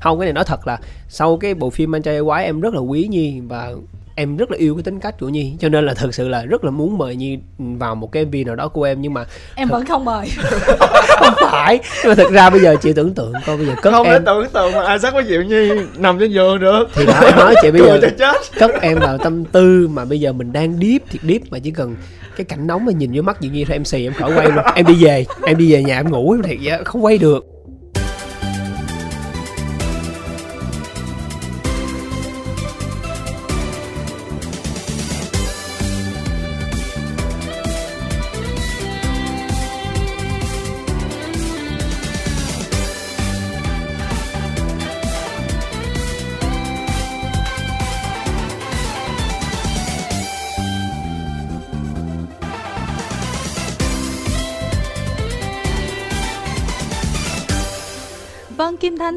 không cái này nói thật là sau cái bộ phim anh trai quái em rất là quý nhi và em rất là yêu cái tính cách của nhi. Cho nên là thật sự là rất là muốn mời nhi vào một cái mv nào đó của em nhưng mà em vẫn không mời. Không phải nhưng mà thật ra bây giờ chị tưởng tượng coi bây giờ cất không em thể tưởng tượng mà Isaac với Diệu Nhi nằm trên giường được? Thì đã em nói chị bây giờ cất em vào tâm tư mà bây giờ mình đang deep thiệt deep mà chỉ cần cái cảnh nóng mà nhìn vô mắt Diệu Nhi thôi em xì em khỏi quay luôn. Em đi về em đi về nhà em ngủ em thiệt vậy không quay được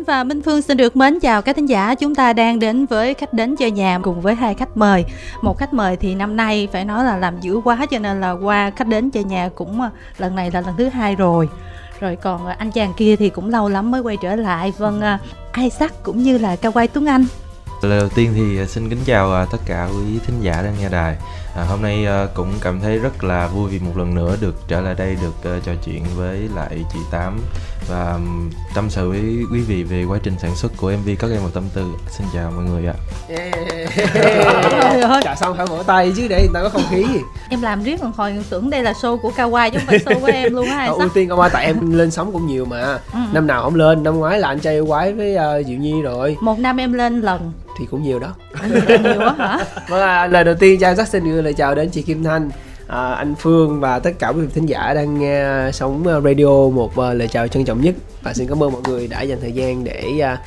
Và Minh Phương xin được mến chào các thính giả. Chúng ta đang đến với khách đến chơi nhà cùng với hai khách mời. Một khách mời thì năm nay phải nói là làm dữ quá cho nên là qua khách đến chơi nhà cũng ờ, lần này là lần thứ hai rồi. Rồi còn ờ, anh chàng kia thì cũng lâu lắm mới quay trở lại. Vâng, ờ, Isaac cũng như là Cao Quay Tuấn Anh. Lời đầu tiên thì à, xin kính chào à, tất cả quý thính giả đang nghe đài. À, hôm nay à, cũng cảm thấy rất là vui vì một lần nữa được trở lại đây được à, trò chuyện với lại chị Tám và tâm sự với quý vị về quá trình sản xuất của MV Các em một tâm tư. Xin chào mọi người ạ. Trời ơi, chả xong phải vỗ tay chứ để người ta có không khí em làm riết một hồi tưởng đây là show của Quay chứ không phải show của em luôn á Ờ, ưu tiên qua tại em lên sóng cũng nhiều mà Ừ. năm nào không lên năm ngoái là anh trai yêu quái với uh, diệu nhi rồi Một năm em lên lần. Thì cũng nhiều đó. Nhiều quá hả? vâng à, lời đầu tiên cho Jack xin gửi lời chào đến chị Kim Thanh à, anh Phương và tất cả quý vị thính giả đang nghe sóng uh, radio một uh, lời chào trân trọng nhất. Và xin cảm ơn mọi người đã dành thời gian để uh,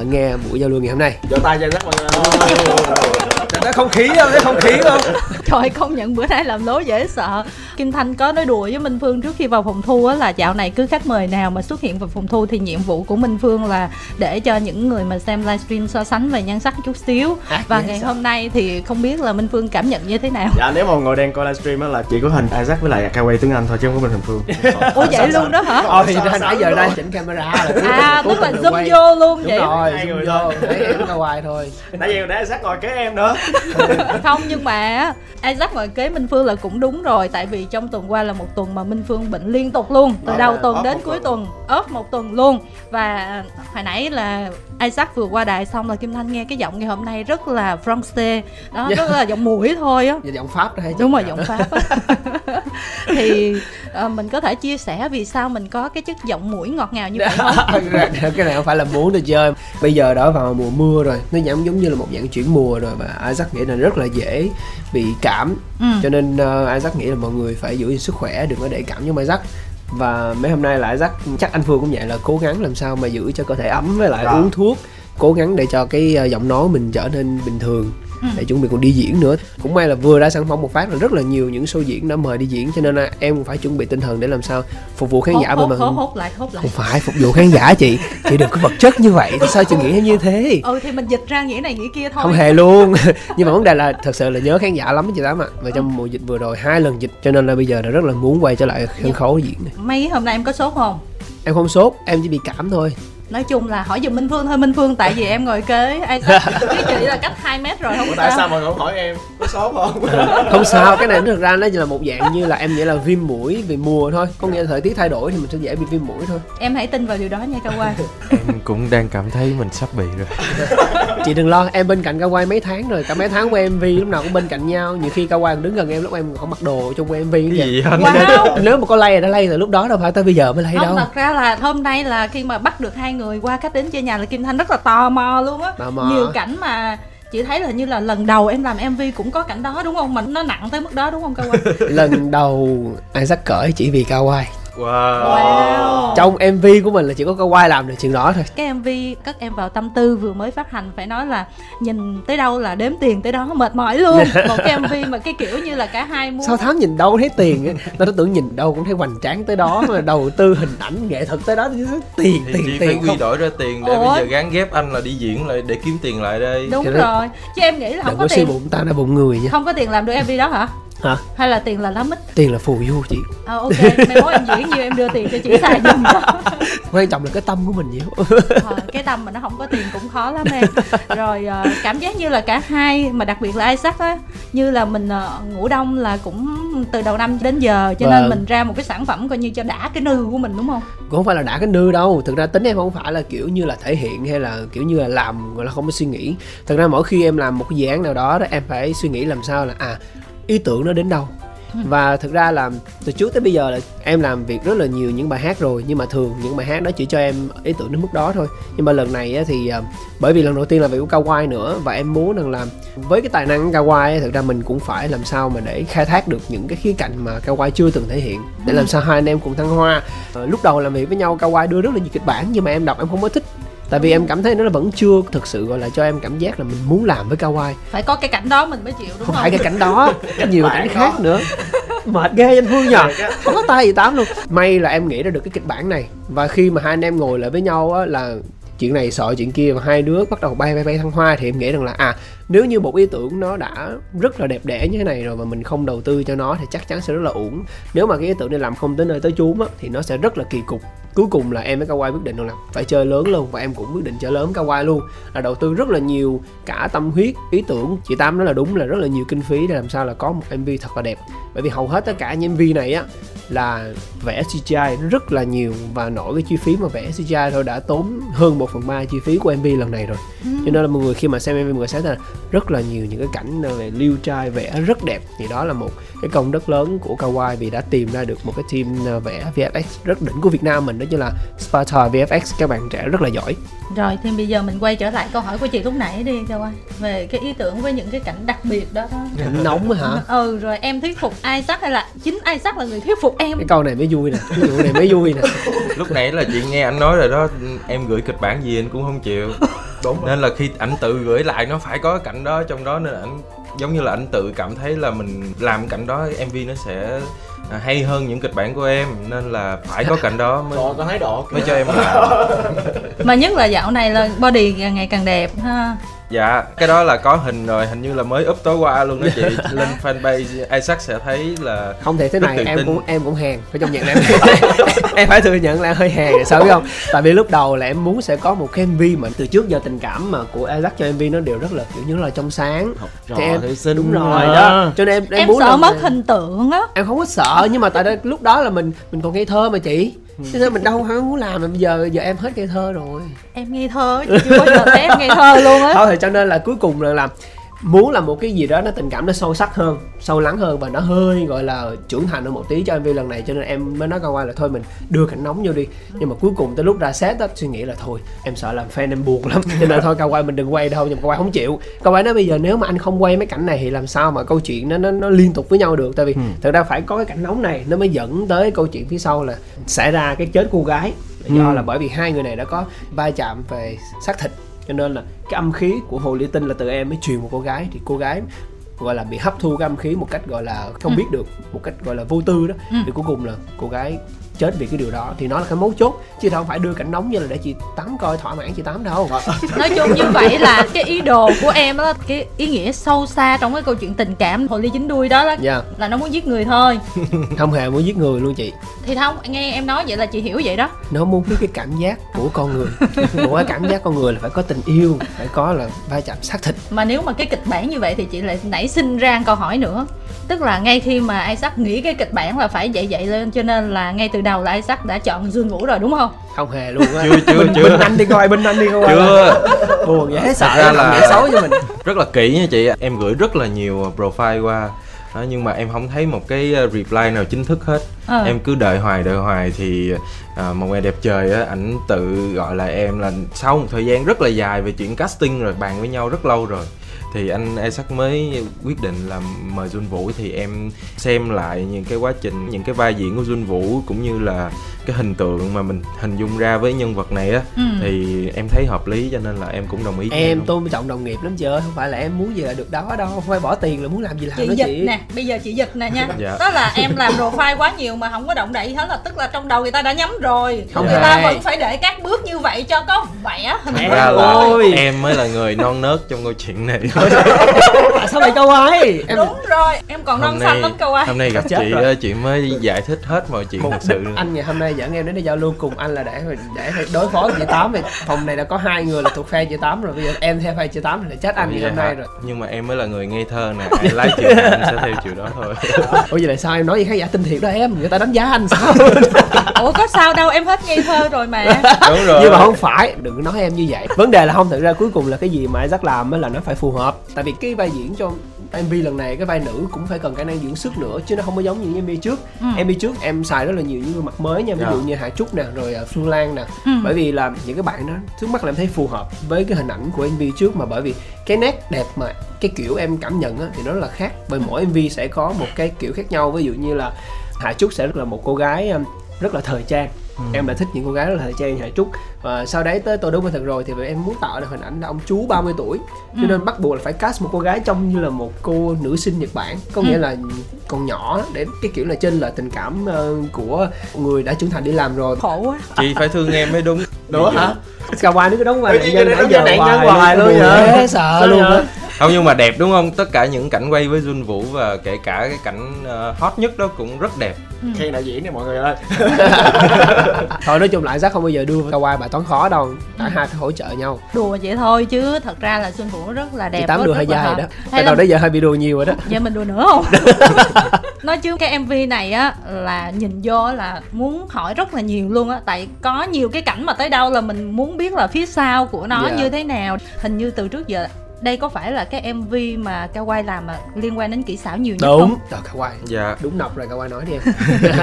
uh, nghe buổi giao lưu ngày hôm nay. Vỗ tay cho mọi người Đó không khí không? Đó không khí không? Trời công nhận bữa nay làm lố dễ sợ. Kim Thanh có nói đùa với Minh Phương trước khi vào phòng thu á là dạo này cứ khách mời nào mà xuất hiện vào phòng thu thì nhiệm vụ của Minh Phương là để cho những người mà xem livestream so sánh về nhan sắc chút xíu. À, Và ngày sao? hôm nay thì không biết là Minh Phương cảm nhận như thế nào. Dạ nếu mà người đang coi livestream á là chỉ có hình Isaac với lại Kawaii Tuấn Anh thôi chứ không có mình hình Phương. Ủa vậy luôn đó hả? Ờ thì ra nãy giờ đang chỉnh camera là À tức là zoom quay. vô luôn vậy? rồi, Hai zoom người vô, thấy em hoài thôi. Nãy giờ để Isaac ngồi kế em nữa Không nhưng mà Isaac ngồi kế Minh Phương là cũng đúng rồi. Tại vì trong tuần qua là một tuần mà Minh Phương bệnh liên tục luôn. Từ đầu tuần đến cuối tuần. ốp một tuần luôn. Và hồi nãy là Isaac vừa qua đài xong là Kim Thanh nghe cái giọng ngày hôm nay rất là Francais Đó, Dạ. rất là giọng mũi thôi á. Giờ giọng Pháp đó hay Đúng rồi, giọng Pháp á. Thì ờ, mình có thể chia sẻ vì sao mình có cái chất giọng mũi ngọt ngào như vậy không? cái này không phải là muốn tôi chơi. Bây giờ đã vào mùa mưa rồi nó giống giống như là một dạng chuyển mùa rồi. Và Isaac nghĩ là rất là dễ bị cảm Ừ. cho nên uh, Isaac nghĩ là mọi người phải giữ gìn sức khỏe đừng có để cảm giống Isaac và mấy hôm nay là Isaac chắc anh Phương cũng vậy là cố gắng làm sao mà giữ cho cơ thể ấm với lại Dạ. uống thuốc cố gắng để cho cái uh, giọng nói mình trở nên bình thường Ừ. để chuẩn bị còn đi diễn nữa. Cũng may là vừa ra sản phẩm một phát là rất là nhiều những show diễn đã mời đi diễn cho nên là em cũng phải chuẩn bị tinh thần để làm sao phục vụ khán giả hốt, bên hốt, màn hốt, hốt lại, hốt lại. Không phải phục vụ khán giả chị. Chị đừng có vật chất như vậy sao chị nghĩ như thế? Ừ thì mình dịch ra nghĩa này nghĩa kia thôi. Không hề luôn. Nhưng mà vấn đề là thật sự là nhớ khán giả lắm chị tám ạ. Và trong mùa dịch vừa rồi hai lần dịch cho nên là bây giờ là rất là muốn quay trở lại sân khấu diễn này. Mấy hôm nay em có sốt không? em không sốt em chỉ bị cảm thôi nói chung là hỏi giùm minh phương thôi minh phương tại vì em ngồi kế. Isaac với chị là cách 2 mét rồi không Ủa, tại sao? sao mọi người không hỏi em? Có sốt không? Không sao cái này thực ra nó chỉ là một dạng như là em nghĩ là viêm mũi vì mùa thôi. Có nghĩa là thời tiết thay đổi thì mình sẽ dễ bị viêm mũi thôi. Em hãy tin vào điều đó nha cao quang Em cũng đang cảm thấy mình sắp bị rồi. chị đừng lo em bên cạnh cao quay mấy tháng rồi. Cả mấy tháng của mv lúc nào cũng bên cạnh nhau. Nhiều khi cao quay đứng gần em lúc em không mặc đồ trong mv Cái gì anh? wow. Nếu mà có lay thì đã lay từ lúc đó đâu phải tới bây giờ mới lay không đâu. thật ra là hôm nay là khi mà bắt được hai người qua khách đến chơi nhà là kim thanh rất là tò mò luôn á. Nhiều cảnh mà chị thấy là hình như là lần đầu em làm mv cũng có cảnh đó đúng không? Mà nó nặng tới mức đó đúng không cao lần đầu Isaac cởi chỉ vì cao quay Wow. wow. Trong mv của mình là chỉ có cao quay làm được chuyện đó thôi. Cái mv cất em vào tâm tư vừa mới phát hành phải nói là nhìn tới đâu là đếm tiền tới đó mệt mỏi luôn. Một cái mv mà cái kiểu như là cả hai muốn sao thám nhìn đâu thấy tiền á tao nó tưởng nhìn đâu cũng thấy hoành tráng tới đó mà đầu tư hình ảnh nghệ thuật tới đó thì thấy tiền Thì tiền chị phải tiền quy không. đổi ra tiền để Ủa? bây giờ gán ghép anh là đi diễn lại để kiếm tiền lại đây. đúng rồi. Chứ em nghĩ là đừng không có tiền. bụng tao là bụng người nha. Không có tiền làm được mv đó hả hả? Hay là tiền là lá mít? Tiền là phù du chị. À, ok. Mai mốt em diễn nhiều em đưa tiền cho chị xài cho. Quan trọng là cái tâm của mình nhiều. Ờ, cái tâm mà nó không có tiền cũng khó lắm em. Rồi ờ, cảm giác như là cả hai mà đặc biệt là Isaac á như là mình ờ, ngủ đông là cũng từ đầu năm đến giờ cho nên Vâng. mình ra một cái sản phẩm coi như cho đã cái nư của mình đúng không? Cũng không phải là đã cái nư đâu. Thực ra tính em không phải là kiểu như là thể hiện hay là kiểu như là làm gọi là không có suy nghĩ. Thực ra mỗi khi em làm một cái dự án nào đó, đó em phải suy nghĩ làm sao là à ý tưởng nó đến đâu. Và thực ra là từ trước tới bây giờ là em làm việc rất là nhiều những bài hát rồi nhưng mà thường những bài hát đó chỉ cho em ý tưởng đến mức đó thôi. Nhưng mà lần này thì à, bởi vì lần đầu tiên là việc của Kawaii nữa và em muốn rằng là với cái tài năng của Kawaii thực ra mình cũng phải làm sao mà để khai thác được những cái khía cạnh mà Kawaii chưa từng thể hiện để làm sao hai anh em cùng thăng hoa. Ờ, lúc đầu làm việc với nhau Kawaii đưa rất là nhiều kịch bản nhưng mà em đọc em không có thích tại vì em cảm thấy nó vẫn chưa thực sự gọi là cho em cảm giác là mình muốn làm với Kawaii. Phải có cái cảnh đó mình mới chịu đúng không không, phải cái cảnh đó nhiều cảnh khác nữa. Mệt ghê anh Phương nhờ. Không có tay gì tám luôn. May là em nghĩ ra được cái kịch bản này. Và khi mà hai anh em ngồi lại với nhau á là chuyện này sợ chuyện kia và hai đứa bắt đầu bay bay bay thăng hoa thì em nghĩ rằng là à nếu như một ý tưởng nó đã rất là đẹp đẽ như thế này rồi mà mình không đầu tư cho nó thì chắc chắn sẽ rất là uổng. Nếu mà cái ý tưởng này làm không tới nơi tới chốn á thì nó sẽ rất là kỳ cục. Cuối cùng là em với Kawaii quyết định là phải chơi lớn luôn và em cũng quyết định chơi lớn Kawaii luôn. Là đầu tư rất là nhiều cả tâm huyết ý tưởng. Chị Tám nói là đúng là rất là nhiều kinh phí để làm sao là có một MV thật là đẹp. Bởi vì hầu hết tất cả những MV này á là vẽ CGI rất là nhiều và nổi cái chi phí mà vẽ CGI thôi đã tốn hơn 1 phần ba chi phí của MV lần này rồi. Cho nên là mọi người khi mà xem MV mọi người sẽ là rất là nhiều những cái cảnh về liêu trai vẽ rất đẹp. Thì đó là một cái công đất lớn của Kawaii vì đã tìm ra được một cái team ờ, vẽ VFX rất đỉnh của Việt Nam mình đó chính là Sparta VFX các bạn trẻ rất là giỏi. Rồi thì bây giờ mình quay trở lại câu hỏi của chị lúc nãy đi ơi về cái ý tưởng với những cái cảnh đặc biệt đó đó. Cảnh nóng á hả? Ừ rồi em thuyết phục Isaac hay là chính Isaac là người thuyết phục em? Cái câu này mới vui nè cái vụ này mới vui nè. Lúc nãy là chị nghe anh nói rồi đó em gửi kịch bản gì anh cũng không chịu đúng rồi. nên là khi ảnh tự gửi lại nó phải có cảnh đó trong đó nên ảnh giống như là ảnh tự cảm thấy là mình làm cảnh đó mv nó sẽ à, hay hơn những kịch bản của em nên là phải có cảnh đó mới Trời có thái độ kìa. mới cho em làm mà nhất là dạo này là body càng ngày càng đẹp ha dạ cái đó là có hình rồi hình như là mới up tối qua luôn đó chị. Lên fanpage Isaac sẽ thấy là không thể thế này em tin. cũng em cũng hèn phải trong nhận là em em phải thừa nhận là hơi hèn sao biết không? Tại vì lúc đầu là em muốn sẽ có một cái mv mà từ trước giờ tình cảm mà của Isaac cho mv nó đều rất là kiểu như là trong sáng. Học Thì em- sinh đúng rồi mà. đó. cho nên em em, em, muốn sợ mất hình tượng á. Em không có sợ nhưng mà tại đó, lúc đó là mình mình còn ngây thơ mà chị cho nên mình đâu không muốn làm mà bây giờ giờ em hết ngây thơ rồi. Em ngây thơ chị chưa bao giờ thấy em ngây thơ luôn á. Thôi thì cho nên là cuối cùng là làm muốn làm một cái gì đó nó tình cảm nó sâu sắc hơn sâu lắng hơn và nó hơi gọi là trưởng thành hơn một tí cho MV lần này cho nên em mới nói câu qua là thôi mình đưa cảnh nóng vô đi. Nhưng mà cuối cùng tới lúc ra set á suy nghĩ là thôi em sợ làm fan em buồn lắm. Cho nên thôi cao quay mình đừng quay đâu nhưng mà cao quay không chịu. Cao quay nói bây giờ nếu mà anh không quay mấy cảnh này thì làm sao mà câu chuyện nó nó, nó liên tục với nhau được? Tại vì thật ra phải có cái cảnh nóng này nó mới dẫn tới câu chuyện phía sau là xảy ra cái chết cô gái. Do là bởi vì hai người này đã có va chạm về xác thịt cho nên là cái âm khí của hồ ly tinh là từ em mới truyền một cô gái. Thì cô gái gọi là bị hấp thu cái âm khí một cách gọi là không biết được một cách gọi là vô tư đó. Thì cuối cùng là cô gái chết vì cái điều đó thì nó là cái mấu chốt chứ đâu phải đưa cảnh nóng như là để chị tắm coi thỏa mãn chị tám đâu. Nói chung như vậy là cái ý đồ của em đó cái ý nghĩa sâu xa trong cái câu chuyện tình cảm hồ ly chính đuôi đó là, dạ. là nó muốn giết người thôi. Không hề muốn giết người luôn chị. Thì không nghe em nói vậy là chị hiểu vậy đó. Nó muốn biết cái cảm giác của con người. Một cái cảm giác con người là phải có tình yêu phải có là va chạm xác thịt. Mà nếu mà cái kịch bản như vậy thì chị lại nảy sinh ra câu hỏi nữa tức là ngay khi mà Isaac nghĩ cái kịch bản là phải dậy dậy lên cho nên là ngay từ đầu là Isaac đã chọn Dương Vũ rồi đúng không? Không hề luôn á. Chưa, chưa, Bình- chưa. bình anh đi coi bình anh đi coi. Chưa. Buồn dễ sợ ra là- xấu cho mình. rất là kỹ nha chị. Em gửi rất là nhiều profile qua. Đó, nhưng mà em không thấy một cái uh, reply nào chính thức hết. Ờ. em cứ đợi hoài đợi hoài thì à, một ngày đẹp trời á ảnh tự gọi là em là sau một thời gian rất là dài về chuyện casting rồi bàn với nhau rất lâu rồi thì anh Isaac mới quyết định là mời Jun Vũ thì em xem lại những cái quá trình, những cái vai diễn của Jun Vũ cũng như là cái hình tượng mà mình hình dung ra với nhân vật này á Ừ. thì em thấy hợp lý cho nên là em cũng đồng ý em luôn. tôn trọng đồng nghiệp lắm chị ơi không phải là em muốn gì là được đó đâu không phải bỏ tiền là muốn làm gì làm chị đó dịch chị nè bây giờ chị dịch nè nha Dạ. đó là em làm profile quá nhiều mà không có động đậy hết là tức là trong đầu người ta đã nhắm rồi Không người ta vẫn phải để các bước như vậy cho có vẻ hình ra là ơi. em mới là người non nớt trong câu chuyện này tại sao lại câu ai? Em đúng rồi em còn non xanh lắm câu ai. hôm nay gặp Chết chị rồi. á, chị mới giải thích hết mọi chuyện thật sự anh ngày hôm nay dẫn em đến đây giao lưu cùng anh là để để đối phó với chị tám thì phòng này đã có hai người là thuộc phe chị tám rồi bây giờ em theo phe chị tám thì là chết anh ngày hôm nay rồi. Nhưng mà em mới là người ngây thơ nè ai lái chiều nào anh sẽ theo chiều đó thôi. Ủa vậy là sao em nói với khán giả tin thiệt đó em? Người ta đánh giá anh sao? Ủa có sao đâu em hết ngây thơ rồi mà. Đúng rồi. Nhưng mà không phải đừng có nói em như vậy. Vấn đề là không thực ra cuối cùng là cái gì mà Isaac làm á là nó phải phù hợp. Tại vì cái vai diễn cho MV lần này cái vai nữ cũng phải cần khả năng diễn xuất nữa chứ nó không có giống như những MV trước Ừ. MV trước em xài rất là nhiều những gương mặt mới nha ví Dạ. dụ như Hạ Trúc nè rồi à, Phương Lan nè Ừ. bởi vì là những cái bạn đó trước mắt là em thấy phù hợp với cái hình ảnh của MV trước mà bởi vì cái nét đẹp mà cái kiểu em cảm nhận á, thì nó rất là khác bởi mỗi MV sẽ có một cái kiểu khác nhau ví dụ như là Hạ Trúc sẽ rất là một cô gái um, rất là thời trang em lại thích những cô gái rất là thời trang Hạ Trúc và sau đấy tới tôi đúng mà thật rồi thì em muốn tạo được hình ảnh là ông chú 30 tuổi. Cho nên bắt buộc là phải cast một cô gái trông như là một cô nữ sinh Nhật Bản. Có nghĩa là còn nhỏ để cái kiểu là trên là tình cảm ờ, của người đã trưởng thành đi làm rồi. Khổ quá. Chị phải thương em mới đúng. Đúng hả? Kawaii nó cứ đóng vai nạn cái nhân nãy đóng giờ hoài hoài luôn. vậy? sợ luôn á không nhưng mà đẹp đúng không? Tất cả những cảnh quay với Jun Vũ và kể cả cái cảnh ờ, hot nhất đó cũng rất đẹp. Khen đạo diễn này mọi người ơi. Thôi nói chung lại Jack không bao giờ đưa Kawaii bài toán khó đâu. Cả hai phải hỗ trợ nhau. Đùa vậy thôi chứ thật ra là xuân vũ rất là đẹp chị tám rất- rất hơi là dài đó. Tại đầu đến giờ hơi bị đùa nhiều rồi đó. Vậy mình đùa nữa không? Nói chứ cái MV này á là nhìn vô là muốn hỏi rất là nhiều luôn á. Tại có nhiều cái cảnh mà tới đâu là mình muốn biết là phía sau của nó Dạ. như thế nào. Hình như từ trước giờ đây có phải là cái MV mà Kawai làm mà liên quan đến kỹ xảo nhiều nhất đúng không? trời Kawaii dạ đúng nọc rồi Kawaii nói đi em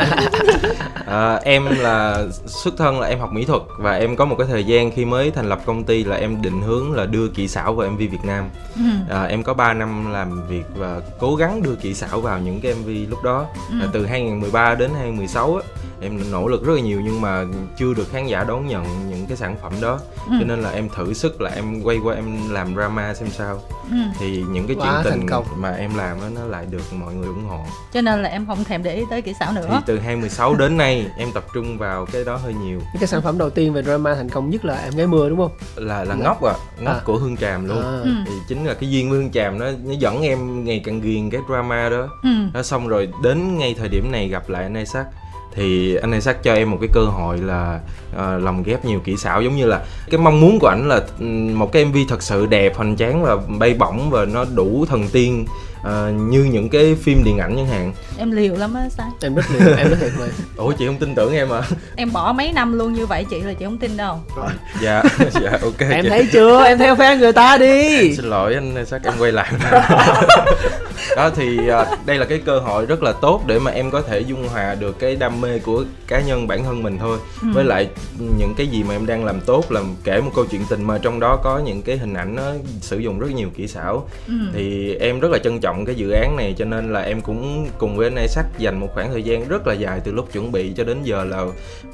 À, em là xuất thân là em học mỹ thuật và em có một cái thời gian khi mới thành lập công ty là em định hướng là đưa kỹ xảo vào MV Việt Nam. Ừ. À, em có 3 năm làm việc và cố gắng đưa kỹ xảo vào những cái MV lúc đó. Ừ. À, từ 2013 đến 2016 á, em nỗ lực rất là nhiều nhưng mà chưa được khán giả đón nhận những cái sản phẩm đó. Ừ. Cho nên là em thử sức là em quay qua em làm drama xem sao. Ừ. Thì những cái Quá chuyện tình công. mà em làm á nó lại được mọi người ủng hộ. Cho nên là em không thèm để ý tới kỹ xảo Thì nữa từ 2016 đến nay em tập trung vào cái đó hơi nhiều. cái sản phẩm đầu tiên về drama thành công nhất là em gái mưa đúng không là là ngốc à ngốc À. của hương tràm luôn À. Ừ. thì chính là cái duyên với hương tràm nó nó dẫn em ngày càng ghiền cái drama đó Ừ. nó xong rồi đến ngay thời điểm này gặp lại anh Isaac thì anh Isaac cho em một cái cơ hội là uh, lồng ghép nhiều kỹ xảo giống như là cái mong muốn của ảnh là một cái MV thật sự đẹp hoành tráng và bay bổng và nó đủ thần tiên ờ, như những cái phim điện ảnh chẳng hạn. Em liều lắm á sao? em rất liều em rất thiệt lời ủa chị không tin tưởng em à Em bỏ mấy năm luôn như vậy chị là chị không tin đâu. Dạ dạ ok em chị. thấy chưa? Em theo fan người ta đi. Xin lỗi anh Isaac em quay lại. Đó thì à, đây là cái cơ hội rất là tốt để mà em có thể dung hòa được cái đam mê của cá nhân bản thân mình thôi. Ừ. với lại những cái gì mà em đang làm tốt là kể một câu chuyện tình mà trong đó có những cái hình ảnh nó sử dụng rất nhiều kỹ xảo. Ừ. thì em rất là trân trọng cái dự án này cho nên là em cũng cùng với anh Isaac dành một khoảng thời gian rất là dài từ lúc chuẩn bị cho đến giờ là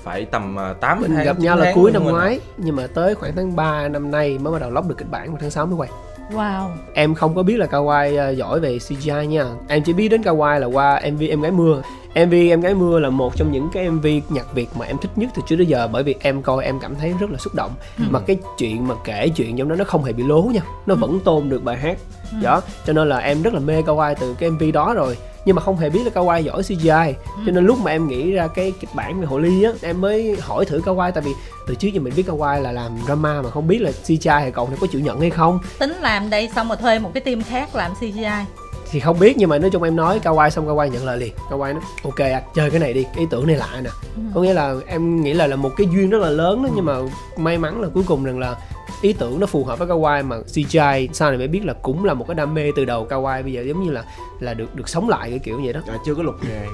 phải tầm à, 8 mình tháng gặp 9 nhau là cuối năm ngoái nhưng mà tới khoảng tháng 3 năm nay mới bắt đầu lóc được kịch bản và tháng 6 mới quay Wow. Em không có biết là Kawaii ờ, giỏi về CGI nha. Em chỉ biết đến Kawaii là qua MV em gái mưa. MV em gái mưa là một trong những cái MV nhạc Việt mà em thích nhất từ trước đến giờ bởi vì em coi em cảm thấy rất là xúc động. Mà cái chuyện mà kể chuyện trong đó nó không hề bị lố nha. Nó vẫn tôn được bài hát. Đó cho nên là em rất là mê Kawaii từ cái MV đó rồi nhưng mà không hề biết là Kawaii giỏi CGI cho nên lúc mà em nghĩ ra cái kịch bản về hồ ly á em mới hỏi thử Kawaii tại vì từ trước giờ mình biết Kawaii là làm drama mà không biết là CGI hay cậu này có chịu nhận hay không. Tính làm đây xong rồi thuê một cái team khác làm CGI thì không biết nhưng mà nói chung em nói Kawaii xong Kawaii nhận lời liền. Kawaii nói ok anh chơi cái này đi cái ý tưởng này lạ nè. Có nghĩa là em nghĩ là là một cái duyên rất là lớn đó nhưng mà may mắn là cuối cùng rằng là ý tưởng nó phù hợp với Kawaii mà CGI sau này mới biết là cũng là một cái đam mê từ đầu Kawaii bây giờ giống như là là được được sống lại cái kiểu vậy đó. À, chưa có luật nghề.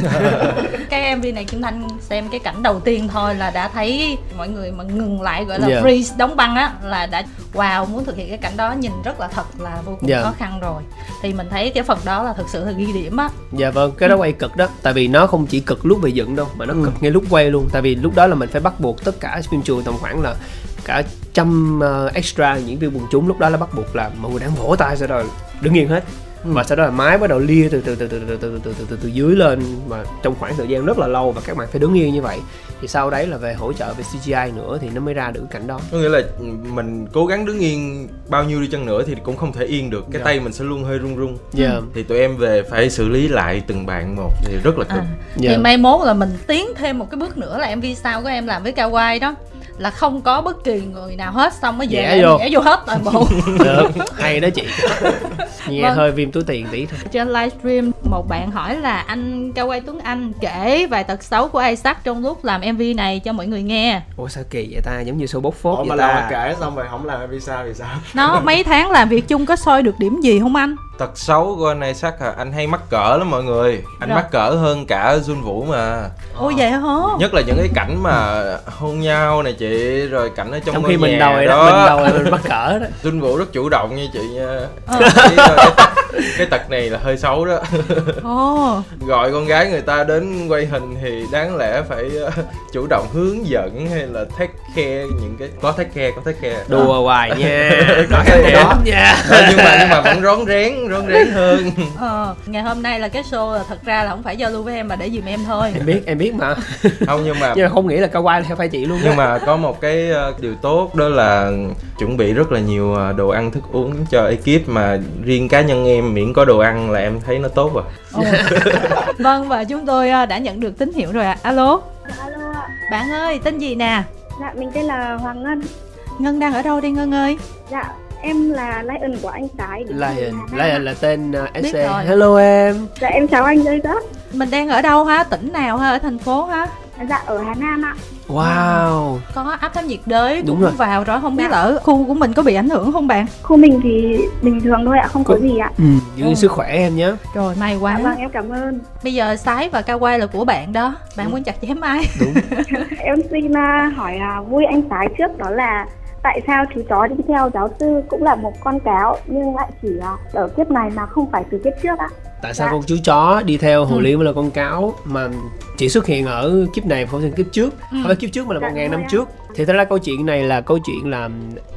Cái MV này Kim Thanh xem cái cảnh đầu tiên thôi là đã thấy mọi người mà ngừng lại gọi là Dạ. freeze đóng băng á là đã wow muốn thực hiện cái cảnh đó nhìn rất là thật là vô cùng Dạ. khó khăn rồi. Thì mình thấy cái phần đó là thực sự là ghi điểm á. Dạ vâng, cái đó quay cực đó Tại vì nó không chỉ cực lúc về dựng đâu Mà nó cực ngay lúc quay luôn. Tại vì lúc đó là mình phải bắt buộc tất cả phim trường tầm khoảng là Cả trăm ờ, extra diễn viên quần chúng Lúc đó là bắt buộc là mọi người đang vỗ tay sau đó đứng yên hết. Và sau đó là máy bắt đầu lia từ từ từ từ từ từ từ từ từ, từ, từ dưới lên mà trong khoảng thời gian rất là lâu và các bạn phải đứng yên như vậy. Thì sau đấy là về hỗ trợ về CGI nữa thì nó mới ra được cái cảnh đó. Có nghĩa là mình cố gắng đứng yên bao nhiêu đi chăng nữa thì cũng không thể yên được. Cái Dạ. tay mình sẽ luôn hơi run run. Yeah. thì tụi em về phải xử lý lại từng bạn một thì rất là cực. À, Dạ. thì mai mốt là mình tiến thêm một cái bước nữa là MV sau của em làm với Kawaii đó là không có bất kỳ người nào hết xong mới về vô. vẽ vô hết toàn bộ. Được hay đó chị. Nghe Vâng. hơi viêm túi tiền tí thôi. Trên livestream một bạn hỏi là anh Kawaii Tuấn Anh kể vài tật xấu của Isaac trong lúc làm MV này cho mọi người nghe. Ủa sao kỳ vậy ta? Giống như show bốc phốt Ủa mà vậy làm ta. mà kể xong rồi không làm vì sao vì sao? Nó mấy tháng làm việc chung có soi được điểm gì không anh tật xấu của anh này sắc à. Anh hay mắc cỡ lắm mọi người. Anh Rồi. mắc cỡ hơn cả Jun Vũ mà. Ôi vậy hả? Nhất là những cái cảnh mà hôn nhau này chị rồi cảnh ở trong, trong ngôi khi mình nhà đòi đó. mình đòi mình mắc cỡ đó. Jun Vũ rất chủ động nha chị nha. Ờ. Ờ, cái, tật, cái tật này là hơi xấu đó. Ồ. Gọi con gái người ta đến quay hình thì đáng lẽ phải ờ, chủ động hướng dẫn hay là take care những cái có take care có take care. Đùa hoài nha. Có nói cái đó nha. Ờ, nhưng mà nhưng mà vẫn rón rén rón rén hơn. Ờ, ngày hôm nay là cái show là thật ra là không phải giao lưu với em mà để dùm em thôi. Em biết em biết mà. Không nhưng mà nhưng mà không nghĩ là cao quay theo phải chị luôn nhưng mà có một cái ờ, điều tốt đó là chuẩn bị rất là nhiều ờ, đồ ăn thức uống cho ekip mà riêng cá nhân em miễn có đồ ăn là em thấy nó tốt rồi. Vâng và chúng tôi ờ, đã nhận được tín hiệu rồi ạ. Alo. Dạ, alo ạ. bạn ơi tên gì nè? Dạ, mình tên là Hoàng Ngân. ngân đang ở đâu đây ngân ơi? Dạ, em là Lion của anh Sái. Lion Nam Lion là tên uh, Biết SC hello em Dạ, em chào anh dây rất. mình đang ở đâu ha tỉnh nào ha ở thành phố ha Dạ, ở Hà Nam ạ. wow có áp thấp nhiệt đới Đúng cũng rồi. vào rồi không biết Dạ. ở khu của mình có bị ảnh hưởng không bạn Khu mình thì bình thường thôi ạ, không có Cô- gì ạ. ừ, giữ Ừ. sức khỏe em nhé rồi may quá Dạ, vâng, em cảm ơn. bây giờ sái và cao quay là của bạn đó bạn muốn chặt chém ai đúng Em xin à, hỏi à, vui anh Sái trước đó là tại sao chú chó đi theo giáo sư cũng là một con cáo nhưng lại chỉ ở kiếp này mà không phải từ kiếp trước ạ? tại sao Dạ. con chú chó đi theo hồ Ừ. ly mới là con cáo mà chỉ xuất hiện ở kiếp này không phải kiếp trước Ừ. không phải kiếp trước mà là Dạ, một ngàn năm trước thì thật ra câu chuyện này là câu chuyện là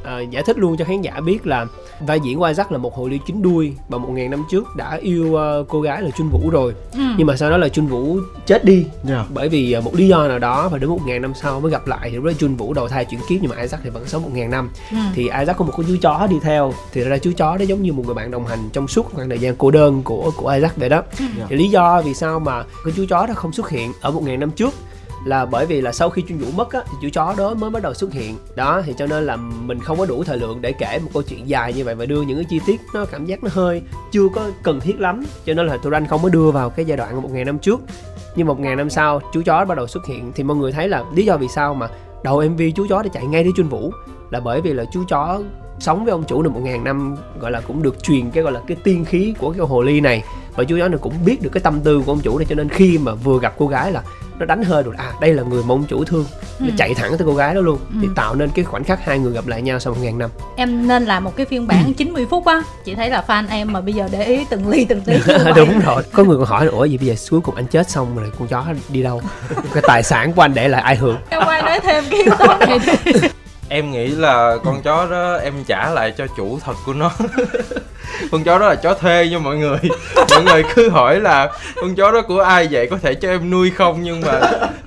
ờ, giải thích luôn cho khán giả biết là vai diễn của Isaac là một hồ ly chín đuôi và một ngàn năm trước đã yêu ờ, cô gái là Chun Vũ rồi ừ. nhưng mà sau đó là Chun Vũ chết đi Dạ. bởi vì ờ, một lý do nào đó và đến một ngàn năm sau mới gặp lại thì lúc đó Chun Vũ đầu thai chuyển kiếp nhưng mà Isaac thì vẫn sống một ngàn năm Ừ. thì Isaac có một con chú chó đi theo thì thật ra chú chó đó giống như một người bạn đồng hành trong suốt khoảng thời gian cô đơn của của Isaac vậy đó Dạ. thì lý do vì sao mà cái chú chó đó không xuất hiện ở một ngàn năm trước là bởi vì là sau khi chuyên vũ mất á, thì chú chó đó mới bắt đầu xuất hiện. Đó, thì cho nên là mình không có đủ thời lượng để kể một câu chuyện dài như vậy và đưa những cái chi tiết nó cảm giác nó hơi chưa có cần thiết lắm. Cho nên là tụi anh không có đưa vào cái giai đoạn một ngàn năm trước. Nhưng một ngàn năm sau, chú chó bắt đầu xuất hiện thì mọi người thấy là lý do vì sao mà đầu mv chú chó đã chạy ngay đến chuyên vũ là bởi vì là chú chó sống với ông chủ được một ngàn năm, gọi là, cũng được truyền cái, gọi là, cái tiên khí của cái hồ ly này và chú chó này cũng biết được cái tâm tư của ông chủ này cho nên khi mà vừa gặp cô gái là nó đánh hơi được à đây là người mà ông chủ thương. Nó Ừ. chạy thẳng tới cô gái đó luôn thì Ừ. tạo nên cái khoảnh khắc hai người gặp lại nhau sau một ngàn năm. Em nên làm một cái phiên bản 90 phút á. Chị thấy là fan em mà bây giờ để ý từng ly từng tí đúng rồi. Có người còn hỏi là, ủa gì bây giờ cuối cùng anh chết xong rồi con chó đi đâu? Cái tài sản của anh để lại ai hưởng? Em qua nói thêm cái yếu tố này đi em nghĩ là con chó đó em trả lại cho chủ thật của nó. Con chó đó là chó thuê nha mọi người. Mọi người cứ hỏi là con chó đó của ai vậy? Có thể cho em nuôi không? Nhưng mà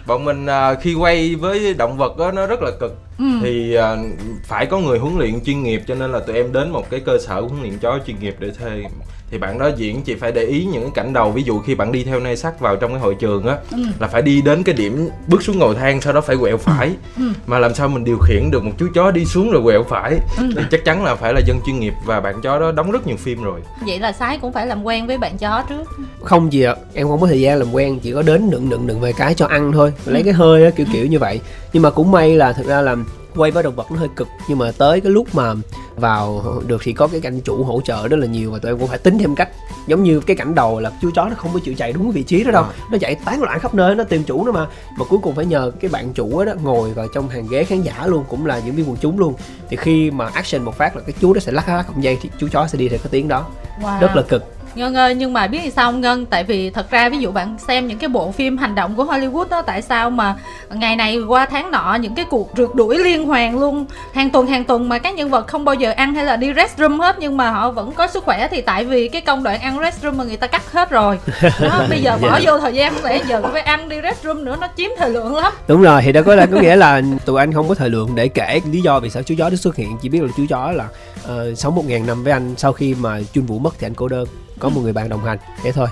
bọn mình à, khi quay với động vật đó nó rất là cực. Ừ. thì à, phải có người huấn luyện chuyên nghiệp cho nên là tụi em đến một cái cơ sở huấn luyện chó chuyên nghiệp để thuê thì bạn đó diễn chị phải để ý những cái cảnh đầu. Ví dụ khi bạn đi theo nay sắt vào trong cái hội trường á Ừ. là phải đi đến cái điểm bước xuống cầu thang sau đó phải quẹo phải. Ừ. mà làm sao mình điều khiển được một chú chó đi xuống rồi quẹo phải? Ừ. thì chắc chắn là phải là dân chuyên nghiệp và bạn chó đó đóng rất nhiều phim rồi. Vậy là sái cũng phải làm quen với bạn chó trước. Không gì ạ em không có thời gian làm quen chỉ có đến đựng đựng đựng về cái cho ăn thôi. Lấy cái hơi á kiểu kiểu như vậy. Nhưng mà cũng may là thực ra là quay với động vật nó hơi cực. Nhưng mà tới cái lúc mà vào được thì có cái cảnh chủ hỗ trợ rất là nhiều và tụi em cũng phải tính thêm cách. Giống như cái cảnh đầu là chú chó nó không có chịu chạy đúng cái vị trí đó đâu. Nó chạy tán loạn khắp nơi nó tìm chủ nó mà. Mà cuối cùng phải nhờ cái bạn chủ đó ngồi vào trong hàng ghế khán giả luôn cũng là diễn viên quần chúng luôn. Thì khi mà action một phát là cái chú đó sẽ lắc lắc cọng dây thì chú chó sẽ đi theo cái tiếng đó. Wow. rất là cực Ngân ơi nhưng mà biết sao không Ngân? Tại vì thật ra ví dụ bạn xem những cái bộ phim hành động của Hollywood đó Tại sao mà ngày này qua tháng nọ những cái cuộc rượt đuổi liên hoàn luôn? Hàng tuần hàng tuần mà các nhân vật không bao giờ ăn hay là đi restroom hết Nhưng mà họ vẫn có sức khỏe thì tại vì cái công đoạn ăn restroom mà người ta cắt hết rồi. Đó, Bây giờ bỏ vô thời gian lẽ giờ phải ăn đi restroom nữa nó chiếm thời lượng lắm. Đúng rồi thì đó có là có nghĩa là tụi anh không có thời lượng để kể lý do vì sao chú chó nó xuất hiện. Chỉ biết là chú chó là uh, sống một ngàn năm với anh sau khi mà chun vũ mất thì anh cô đơn có một người bạn đồng hành thế thôi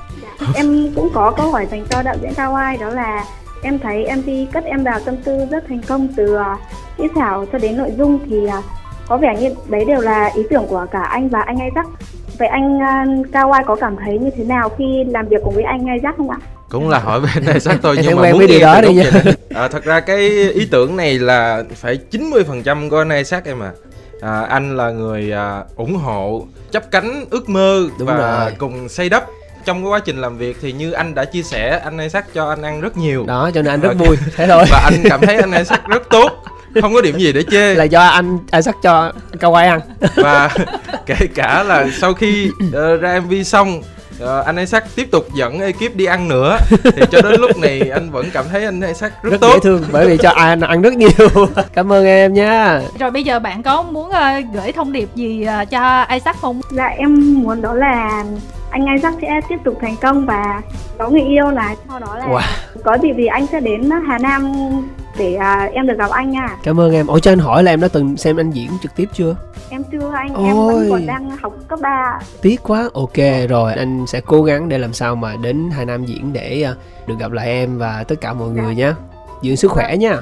em cũng có câu hỏi dành cho đạo diễn Cao Ai đó là em thấy MV cất em vào tâm tư rất thành công từ uh, kỹ xảo cho đến nội dung thì uh, có vẻ như đấy đều là ý tưởng của cả anh và anh Isaac vậy anh uh, Cao Ai có cảm thấy như thế nào khi làm việc cùng với anh Isaac không ạ? cũng là hỏi bên này xác tôi nhưng mà muốn điều đó đi nha. à, thật ra cái ý tưởng này là phải 90% của anh này xác em à. À anh là người à, ủng hộ chấp cánh ước mơ Đúng và rồi. cùng xây đắp trong cái quá trình làm việc thì như anh đã chia sẻ anh xác cho anh ăn rất nhiều. Đó cho nên anh rất vui. Thế thôi. Và anh cảm thấy anh xác rất tốt. Không có điểm gì để chê. Là do anh Isaac cho cao quay ăn. Và kể cả là sau khi ờ, ra mv xong ờ, anh Isaac tiếp tục dẫn ekip đi ăn nữa thì cho đến lúc này anh vẫn cảm thấy anh Isaac rất, rất tốt dễ thương bởi vì cho anh ăn rất nhiều cảm ơn em nha Rồi bây giờ bạn có muốn ờ, gửi thông điệp gì ờ, cho Isaac không? Dạ em muốn đó là anh Isaac sẽ tiếp tục thành công và có người yêu là sau đó là Wow. có dịp thì anh sẽ đến Hà Nam để à, em được gặp anh nha. cảm ơn em. Ủa cho anh hỏi là em đã từng xem anh diễn trực tiếp chưa? Em chưa anh, em Ôi. vẫn còn đang học cấp 3. tiếc quá. Ok rồi. Anh sẽ cố gắng để làm sao mà đến Hà Nam diễn để ờ, được gặp lại em và tất cả mọi người nhé giữ sức khỏe nha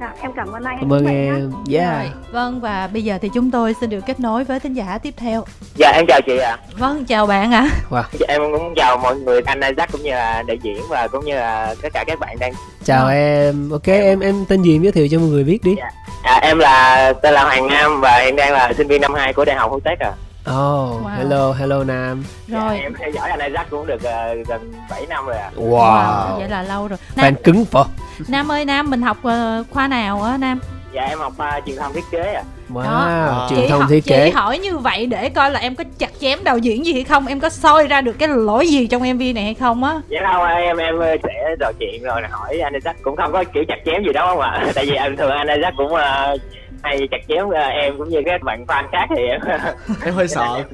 Dạ, em cảm ơn anh. cảm ơn em yeah Rồi, vâng và bây giờ thì chúng tôi xin được kết nối với thính giả tiếp theo. Dạ em chào chị ạ. Vâng, chào bạn ạ. Dạ, Em cũng chào mọi người anh Isaac cũng như là đại diễn và cũng như là tất cả các bạn đang. chào em ok em em tên gì em giới thiệu cho mọi người biết đi À, em là tên là Hoàng Nam và hiện đang là sinh viên năm 2 của Đại học Hữu Tech à. Oh Wow. hello hello nam Dạ, Rồi. em theo dõi anh Isaac cũng được ờ, gần 7 năm rồi ạ. wow, vậy là lâu rồi. fan Nam, cứng phở Nam ơi Nam, mình học ờ, khoa nào á Nam? Dạ em học uh, truyền thông thiết kế à. wow Đó. truyền thông thiết kế chị hỏi như vậy để coi là em có chặt chém đạo diễn gì hay không, em có soi ra được cái lỗi gì trong MV này hay không á? Dạ không em em sẽ trò chuyện rồi hỏi anh Isaac cũng không có kiểu chặt chém gì đâu không ạ. Tại vì em thường anh Isaac cũng ờ, hay chặt chém ờ, em cũng như các bạn fan khác thì em em hơi sợ.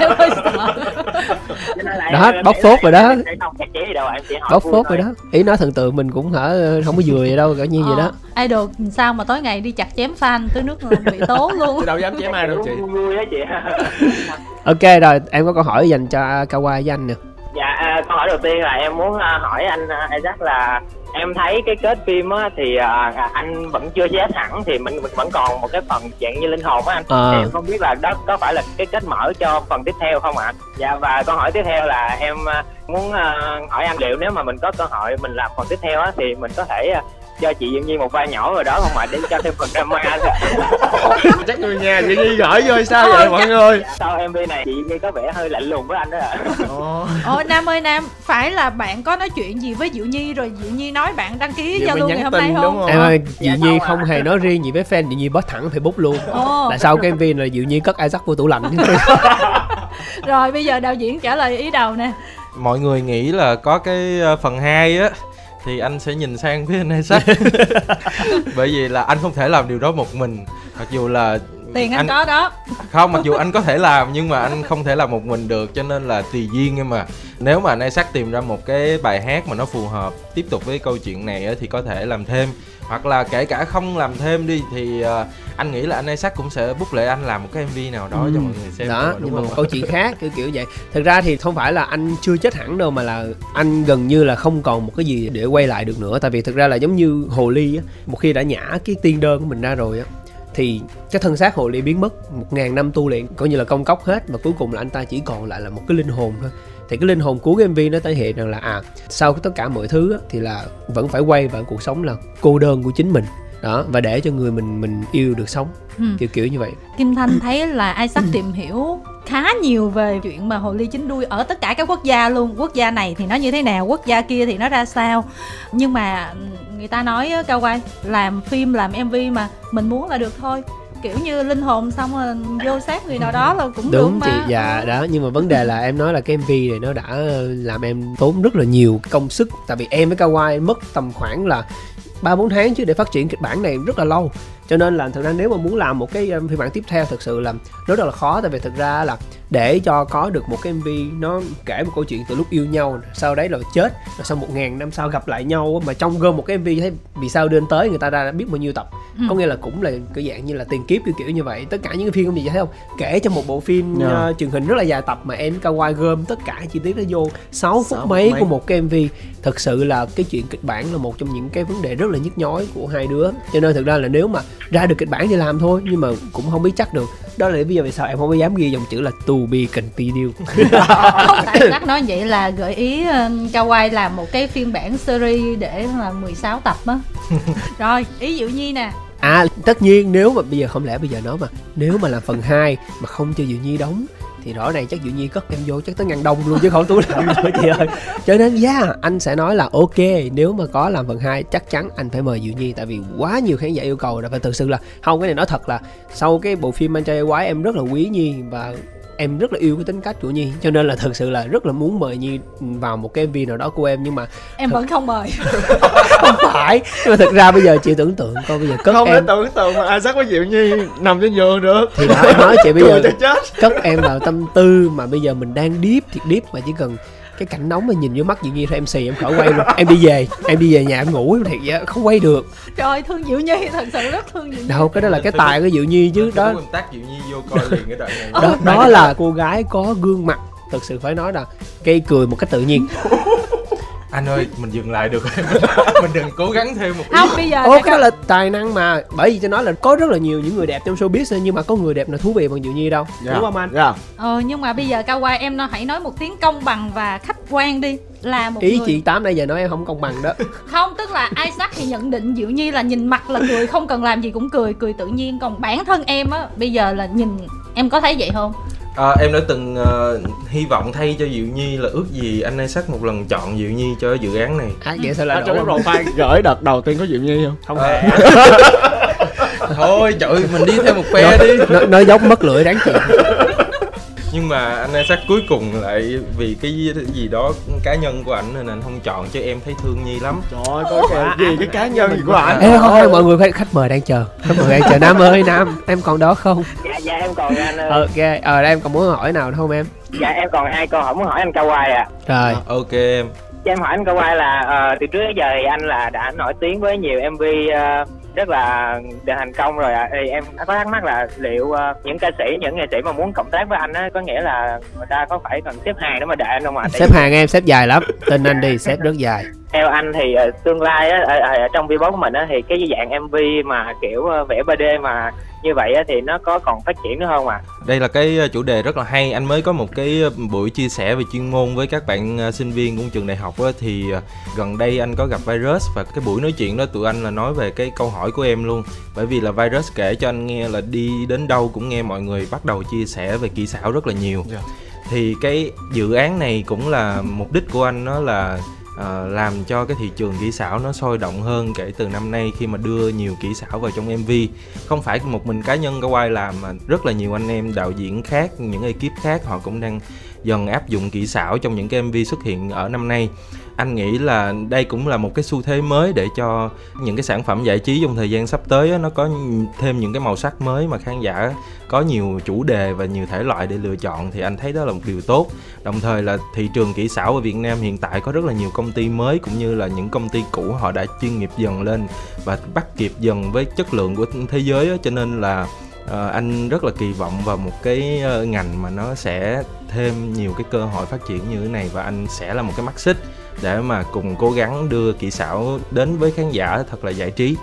Em hơi sợ. Đó, bóc phốt rồi đó. bóc phốt rồi đó. Ý nói thần tượng mình cũng hả không có vừa vậy đâu cả như vậy đó. Ờ, idol sao mà tối ngày đi chặt chém fan tới nước bị tố luôn. Tôi đâu dám chém ai đâu chị? Vui vui á chị. ok rồi em có câu hỏi dành cho Kawaii với anh nè. Dạ, à, câu hỏi đầu tiên là em muốn à, hỏi anh à, Isaac là em thấy cái kết phim á thì à, à, anh vẫn chưa chết hẳn thì mình, mình vẫn còn một cái phần dạng như linh hồn á anh. Thì em không biết là đó có phải là cái kết mở cho phần tiếp theo không ạ? Dạ và câu hỏi tiếp theo là em à, muốn à, hỏi anh liệu nếu mà mình có cơ hội mình làm phần tiếp theo á thì mình có thể à, cho chị Diệu Nhi một vai nhỏ rồi đó không ạ để cho thêm phần drama chắc người nhà chị Nhi gửi vô hay sao vậy mọi người? Sau MV này chị Diệu Nhi có vẻ hơi lạnh lùng với anh đó ạ. Ồ, Ồ Nam ơi Nam Phải là bạn có nói chuyện gì với Diệu Nhi Rồi Diệu Nhi nói bạn đăng ký giao lưu ngày hôm nay đúng không? không? em ơi Dạ, Diệu Nhi không hề nói riêng gì với fan Diệu Nhi bớt thẳng Facebook luôn. Ồ. Là sau cái MV này Diệu Nhi cất Isaac vô tủ lạnh. Rồi bây giờ đạo diễn trả lời ý đầu nè. Mọi người nghĩ là có cái ờ, phần 2 á thì anh sẽ nhìn sang phía anh Isaac. Bởi vì là anh không thể làm điều đó một mình. Mặc dù là Tiền anh, có đó. Không mặc dù anh có thể làm nhưng mà anh không thể làm một mình được cho nên là tùy duyên em mà nếu mà anh Isaac tìm ra một cái bài hát mà nó phù hợp tiếp tục với câu chuyện này thì có thể làm thêm hoặc là kể cả không làm thêm đi thì ờ, anh nghĩ là anh Isaac cũng sẽ bút lệ anh làm một cái MV nào đó cho mọi người xem đó thôi, nhưng mà một câu chuyện khác kiểu kiểu vậy. Thực ra thì không phải là anh chưa chết hẳn đâu mà là anh gần như là không còn một cái gì để quay lại được nữa. Tại vì thực ra là giống như hồ ly á một khi đã nhả cái tiên đơn của mình ra rồi á thì cái thân xác hồ ly biến mất một ngàn năm tu luyện coi như là công cốc hết. Và cuối cùng là anh ta chỉ còn lại là một cái linh hồn thôi thì cái linh hồn của cái MV nó thể hiện rằng là à sau tất cả mọi thứ á, thì là vẫn phải quay vào cuộc sống là cô đơn của chính mình. Đó và để cho người mình mình yêu được sống. Ừ. kiểu kiểu như vậy. Kim Thanh thấy là Isaac tìm hiểu khá nhiều về chuyện mà hồ ly chính đuôi ở tất cả các quốc gia luôn. Quốc gia này thì nó như thế nào quốc gia kia thì nó ra sao. Nhưng mà người ta nói cao quay làm phim làm mv mà mình muốn là được thôi kiểu như linh hồn xong rồi vô sát người nào đó là cũng đúng được chị mà dạ Ừ. đó nhưng mà vấn đề là em nói là cái mv này nó đã làm em tốn rất là nhiều công sức. Tại vì em với Kawai mất tầm khoảng là ba bốn tháng chứ để phát triển kịch bản này rất là lâu. Cho nên là thực ra nếu mà muốn làm một cái phiên bản tiếp theo thực sự là rất là khó. Tại vì thực ra là để cho có được một cái mv nó kể một câu chuyện từ lúc yêu nhau sau đấy là chết rồi sau một ngàn năm sau gặp lại nhau mà trong gom một cái mv thấy vì sao đến tới người ta đã biết bao nhiêu tập Ừ. có nghĩa là cũng là cái dạng như là tiền kiếp kiểu kiểu như vậy tất cả những cái phim không gì thấy không kể cho một bộ phim Dạ. uh, truyền hình rất là dài tập mà em Kawai gom tất cả chi tiết nó vô 6 phút Sáu mấy mấy. của một cái MV thật sự là cái chuyện kịch bản là một trong những cái vấn đề rất là nhức nhối của hai đứa cho nên thực ra là nếu mà ra được kịch bản thì làm thôi nhưng mà cũng không biết chắc được đó là lý do vì sao em không có dám ghi dòng chữ là to be continued không tại Đắc nói vậy là gợi ý uh, Kawai làm một cái phiên bản series để là 16 tập á. Rồi ý Diệu Nhi nè. À tất nhiên nếu mà bây giờ không lẽ bây giờ nói mà nếu mà làm phần 2 mà không cho Diệu Nhi đóng thì rõ ràng chắc Diệu Nhi cất em vô chắc tới ngàn đông luôn chứ không túi làm nữa chị ơi. Cho nên yeah anh sẽ nói là ok nếu mà có làm phần 2 chắc chắn anh phải mời Diệu Nhi tại vì quá nhiều khán giả yêu cầu rồi. Và thực sự là không cái này nói thật là sau cái bộ phim anh trai quái em rất là quý Nhi và em rất là yêu cái tính cách của Nhi cho nên là thực sự là rất là muốn mời Nhi vào một cái MV nào đó của em nhưng mà em vẫn không mời. Không phải nhưng mà thực ra bây giờ chị tưởng tượng coi bây giờ cất không em thể tưởng tượng mà Isaac với Diệu Nhi nằm trên giường được. Thì em nói chị bây giờ cất em vào tâm tư mà bây giờ mình đang deep thiệt deep mà chỉ cần cái cảnh nóng mà nhìn vô mắt Diệu Nhi thôi em xì em khỏi quay luôn. Em đi về em đi về nhà em ngủ thiệt vậy không quay được. Trời thương Diệu Nhi thật sự rất thương Diệu Nhi. Đâu cái đó là cái tài của Diệu Nhi chứ đó. Mình tác Diệu Nhi vô coi liền cái đoạn này. Đó đó là cô gái có gương mặt. Thực sự phải nói là gây cười một cách tự nhiên anh ơi mình dừng lại được rồi. Mình đừng cố gắng thêm một không bây giờ để cái đó là tài năng mà bởi vì cho nói là có rất là nhiều những người đẹp trong showbiz nhưng mà có người đẹp nào thú vị bằng Diệu Nhi đâu đúng không anh? Dạ. Ờ nhưng mà bây giờ Kawai em nó hãy nói một tiếng công bằng và khách quan đi là một ý người chị tám nãy giờ nói em không công bằng đó. Không tức là Isaac thì nhận định Diệu Nhi là nhìn mặt là cười không cần làm gì cũng cười cười tự nhiên. Còn bản thân em á bây giờ là nhìn em có thấy vậy không À, em đã từng ờ, hy vọng thay cho Diệu Nhi là ước gì anh Isaac một lần chọn Diệu Nhi cho dự án này. À, vậy sao lại ở trong cái em? profile gửi đợt đầu tiên có Diệu Nhi không? Không hề thôi trời ơi, mình đi theo một phe đi. nó, nó dốc mất lưỡi đáng chịu nhưng mà anh Isaac cuối cùng lại vì cái gì đó cá nhân của ảnh nên anh không chọn chứ em thấy thương Nhi lắm. Trời ơi có cái gì cái cá nhân gì của ảnh? Ê không hay mọi người khách- khách mời đang chờ. Khách mời đang chờ. Nam ơi Nam em còn đó không? Dạ dạ em còn anh ơi. ok ờ đây em còn muốn hỏi nào không em? Dạ em còn hai câu hỏi muốn hỏi anh Kawai ạ. Rồi. Ok em. Cho em hỏi anh Kawai là ờ, từ trước đến giờ thì anh là đã nổi tiếng với nhiều MV ờ, rất là được thành công rồi ạ. Thì em có thắc mắc là liệu ờ, những ca sĩ, những nghệ sĩ mà muốn cộng tác với anh á có nghĩa là người ta có phải cần xếp hàng để mà đợi anh không ạ? Tại xếp hàng em xếp dài lắm tin anh đi xếp rất dài theo anh thì ờ, tương lai á, ở, ở trong V của mình á, thì cái dạng MV mà kiểu ờ, vẽ 3D mà như vậy á, thì nó có còn phát triển nữa không ạ? đây là cái ờ, chủ đề rất là hay anh mới có một cái ờ, buổi chia sẻ về chuyên môn với các bạn ờ, sinh viên của trường đại học á, thì ờ, gần đây anh có gặp virus và cái buổi nói chuyện đó tụi anh là nói về cái câu hỏi của em luôn bởi vì là virus kể cho anh nghe là đi đến đâu cũng nghe mọi người bắt đầu chia sẻ về kỹ xảo rất là nhiều Dạ. thì cái dự án này cũng là mục đích của anh đó là Ờ, làm cho cái thị trường kỹ xảo nó sôi động hơn kể từ năm nay khi mà đưa nhiều kỹ xảo vào trong MV không phải một mình cá nhân Kawai làm, mà rất là nhiều anh em đạo diễn khác, những ekip khác họ cũng đang dần áp dụng kỹ xảo trong những cái MV xuất hiện ở năm nay anh nghĩ là đây cũng là một cái xu thế mới để cho những cái sản phẩm giải trí trong thời gian sắp tới nó có thêm những cái màu sắc mới mà khán giả có nhiều chủ đề và nhiều thể loại để lựa chọn thì anh thấy đó là một điều tốt đồng thời là thị trường kỹ xảo ở Việt Nam hiện tại có rất là nhiều công ty mới cũng như là những công ty cũ họ đã chuyên nghiệp dần lên và bắt kịp dần với chất lượng của thế giới đó. cho nên là À, anh rất là kỳ vọng vào một cái ờ, ngành mà nó sẽ thêm nhiều cái cơ hội phát triển như thế này và anh sẽ là một cái mắt xích để mà cùng cố gắng đưa kỹ xảo đến với khán giả thật là giải trí.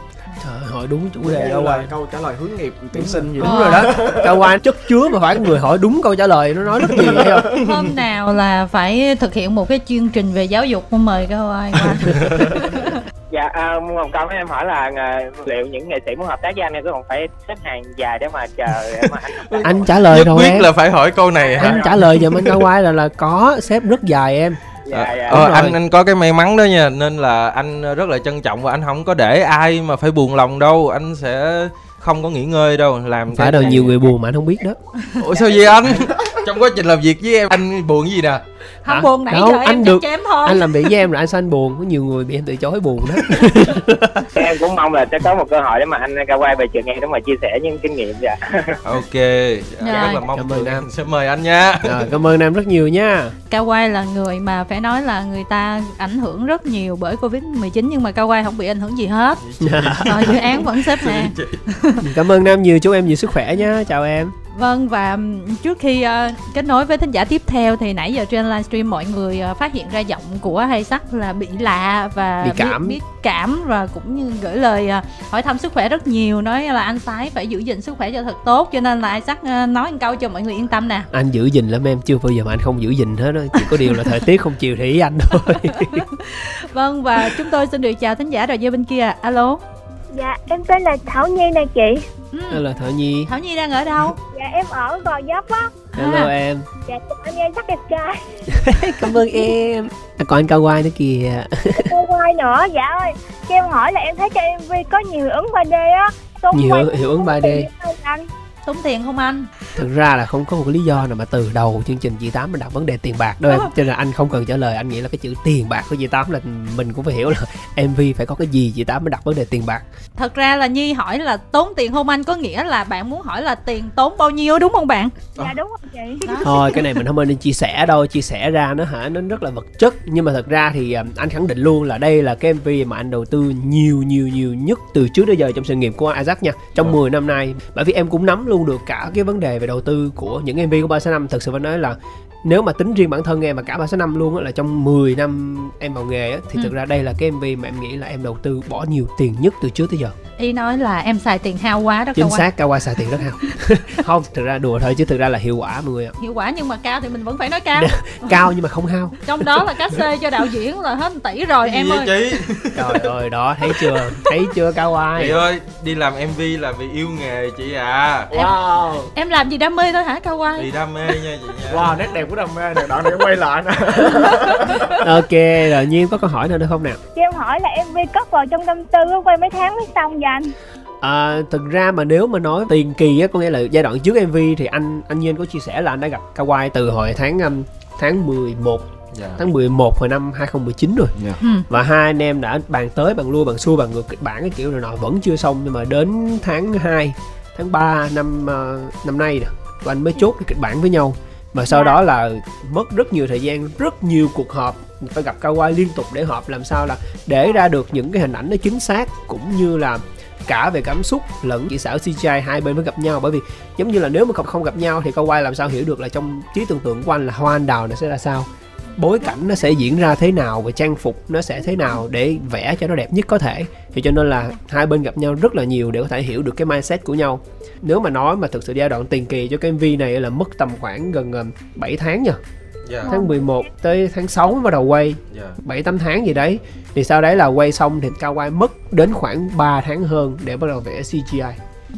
Trời ơi, hỏi đúng chủ đề Đây đâu là rồi câu trả lời hướng nghiệp tuyển sinh gì đúng đó rồi đó. Kawai chất chứa mà phải người hỏi đúng câu trả lời nó nói rất nhiều thấy không? Hôm nào là phải thực hiện một cái chương trình về giáo dục không? Mời Kawai qua. Dạ, à, một câu em hỏi là à, liệu những nghệ sĩ muốn hợp tác với anh có còn phải xếp hàng dài để mà chờ để mà anh anh trả lời nhất rồi quyết em. là phải hỏi câu này hả? anh trả lời giùm anh Kawai là là có xếp rất dài em Dạ, dạ. Ờ, Đúng rồi. anh anh có cái may mắn đó nha nên là anh rất là trân trọng và anh không có để ai mà phải buồn lòng đâu anh sẽ không có nghỉ ngơi đâu làm phải cái đâu nhiều người buồn mà anh không biết đó ủa sao vậy anh trong quá trình làm việc với em anh buồn cái gì nè? Không Hả? buồn nãy Đâu, giờ anh em được- chém thôi. Anh làm việc với em rồi anh sao anh buồn? Có nhiều người bị em từ chối buồn đó em cũng mong là sẽ có một cơ hội để mà anh cao quay về trường em để mà chia sẻ những kinh nghiệm dạ. Ok. Rồi. rất là mong Cảm ơn Nam. em sẽ mời anh nha. Rồi cảm ơn nam rất nhiều nha. Cao Quay là người mà phải nói là người ta ảnh hưởng rất nhiều bởi Covid-19 nhưng mà Cao Quay không bị ảnh hưởng gì hết. Ờ, dự án vẫn xếp hàng. cảm ơn nam nhiều chúc em nhiều sức khỏe nha. Chào em Vâng và trước khi ờ, kết nối với thính giả tiếp theo thì nãy giờ trên livestream mọi người ờ, phát hiện ra giọng của hay sắc là bị lạ và Bị cảm. biết, biết cảm và cũng như gửi lời ờ, hỏi thăm sức khỏe rất nhiều nói là anh Sái phải giữ gìn sức khỏe cho thật tốt cho nên là hay sắc ờ, nói một câu cho mọi người yên tâm nè. anh giữ gìn lắm em chưa bao giờ mà anh không giữ gìn hết đó chỉ có điều là thời tiết không chiều thì ý anh thôi Vâng và chúng tôi xin được chào thính giả rồi dưới bên kia. Alo. Dạ, em tên là Thảo Nhi nè chị. Ừ. là thợ nhi Thảo Nhi đang ở đâu? Dạ, em ở Gò Vấp á. hello em Dạ, chào anh nghe chắc đẹp trai. cảm ơn em à, còn anh cao quai nữa kìa Cô quay nữa, dạ ơi. Cho em hỏi là em thấy trên MV có nhiều hiệu ứng 3D á. Nhiều quay- hiệu ứng 3D. Anh. Tốn tiền không anh? thực ra là không có một cái lý do nào mà từ đầu chương trình chị tám mình đặt vấn đề tiền bạc đâu em cho nên là anh không cần trả lời anh nghĩ là cái chữ tiền bạc của chị tám là mình cũng phải hiểu là mv phải có cái gì chị tám mới đặt vấn đề tiền bạc Thật ra là Nhi hỏi là tốn tiền không anh có nghĩa là bạn muốn hỏi là tiền tốn bao nhiêu đúng không bạn? Dạ đúng rồi chị. Đó. thôi cái này mình không nên chia sẻ đâu chia sẻ ra nó hả nó rất là vật chất nhưng mà thật ra thì um, anh khẳng định luôn là đây là cái mv mà anh đầu tư nhiều nhiều nhiều nhất từ trước đến giờ trong sự nghiệp của Isaac nha trong 10 năm nay bởi vì em cũng nắm luôn được cả cái vấn đề về đầu tư của những mv của 365 thực sự phải nói là nếu mà tính riêng bản thân em và cả 365 luôn á là trong 10 năm em vào nghề á thì Ừ. thực ra đây là cái mv mà em nghĩ là em đầu tư bỏ nhiều tiền nhất từ trước tới giờ. Y nói là em xài tiền hao quá đó chính xác cao qua xài tiền rất hao. Không thực ra đùa thôi chứ thực ra là hiệu quả mọi người ạ. Hiệu quả nhưng mà cao thì mình vẫn phải nói cao. cao nhưng mà không hao. Trong đó là cá xê cho đạo diễn là hết 1 tỷ rồi em ơi. chị? Trời ơi đó thấy chưa? Thấy chưa cao ai chị ơi đi làm mv là vì yêu nghề chị à. Wow. Em làm gì đam mê thôi hả Cao Quang? vì đam mê nha chị nha. Wow nét đẹp của đam mê này đoạn này quay lại nè ok rồi nhiên có câu hỏi nào nữa không nào Cho em hỏi là MV cất vào trong tâm tư á, quay mấy tháng mới xong vậy anh? à, thực ra mà nếu mà nói tiền kỳ á có nghĩa là giai đoạn trước mv thì anh anh nhiên có chia sẻ là anh đã gặp Kawai từ hồi tháng um, tháng 11 dạ. tháng 11 hồi năm 2019 rồi. Ừ. và hai anh em đã bàn tới bàn lui bàn xuôi bàn ngược kịch bản cái kiểu này nọ vẫn chưa xong. Nhưng mà đến tháng 2 tháng 3 năm ờ, năm nay nè tụi anh mới chốt cái kịch bản với nhau và sau Dạ. đó là mất rất nhiều thời gian rất nhiều cuộc họp. Phải gặp Kawai liên tục để họp làm sao là để ra được những cái hình ảnh nó chính xác cũng như là cả về cảm xúc lẫn kỹ xảo CGI hai bên mới gặp nhau. Bởi vì giống như là nếu mà không không gặp nhau thì Kawai làm sao hiểu được là trong trí tưởng tượng của anh là hoa anh đào nó sẽ ra sao bối cảnh nó sẽ diễn ra thế nào và trang phục nó sẽ thế nào để vẽ cho nó đẹp nhất có thể. Thì cho nên là hai bên gặp nhau rất là nhiều để có thể hiểu được cái mindset của nhau. Nếu mà nói mà thực sự giai đoạn tiền kỳ cho cái MV này là mất tầm khoảng gần ờ, 7 tháng nha dạ. Tháng 11 tới tháng 6 mới bắt đầu quay. Dạ. 7 8 tháng gì đấy. Thì sau đấy là quay xong thì cao quay mất đến khoảng 3 tháng hơn để bắt đầu vẽ CGI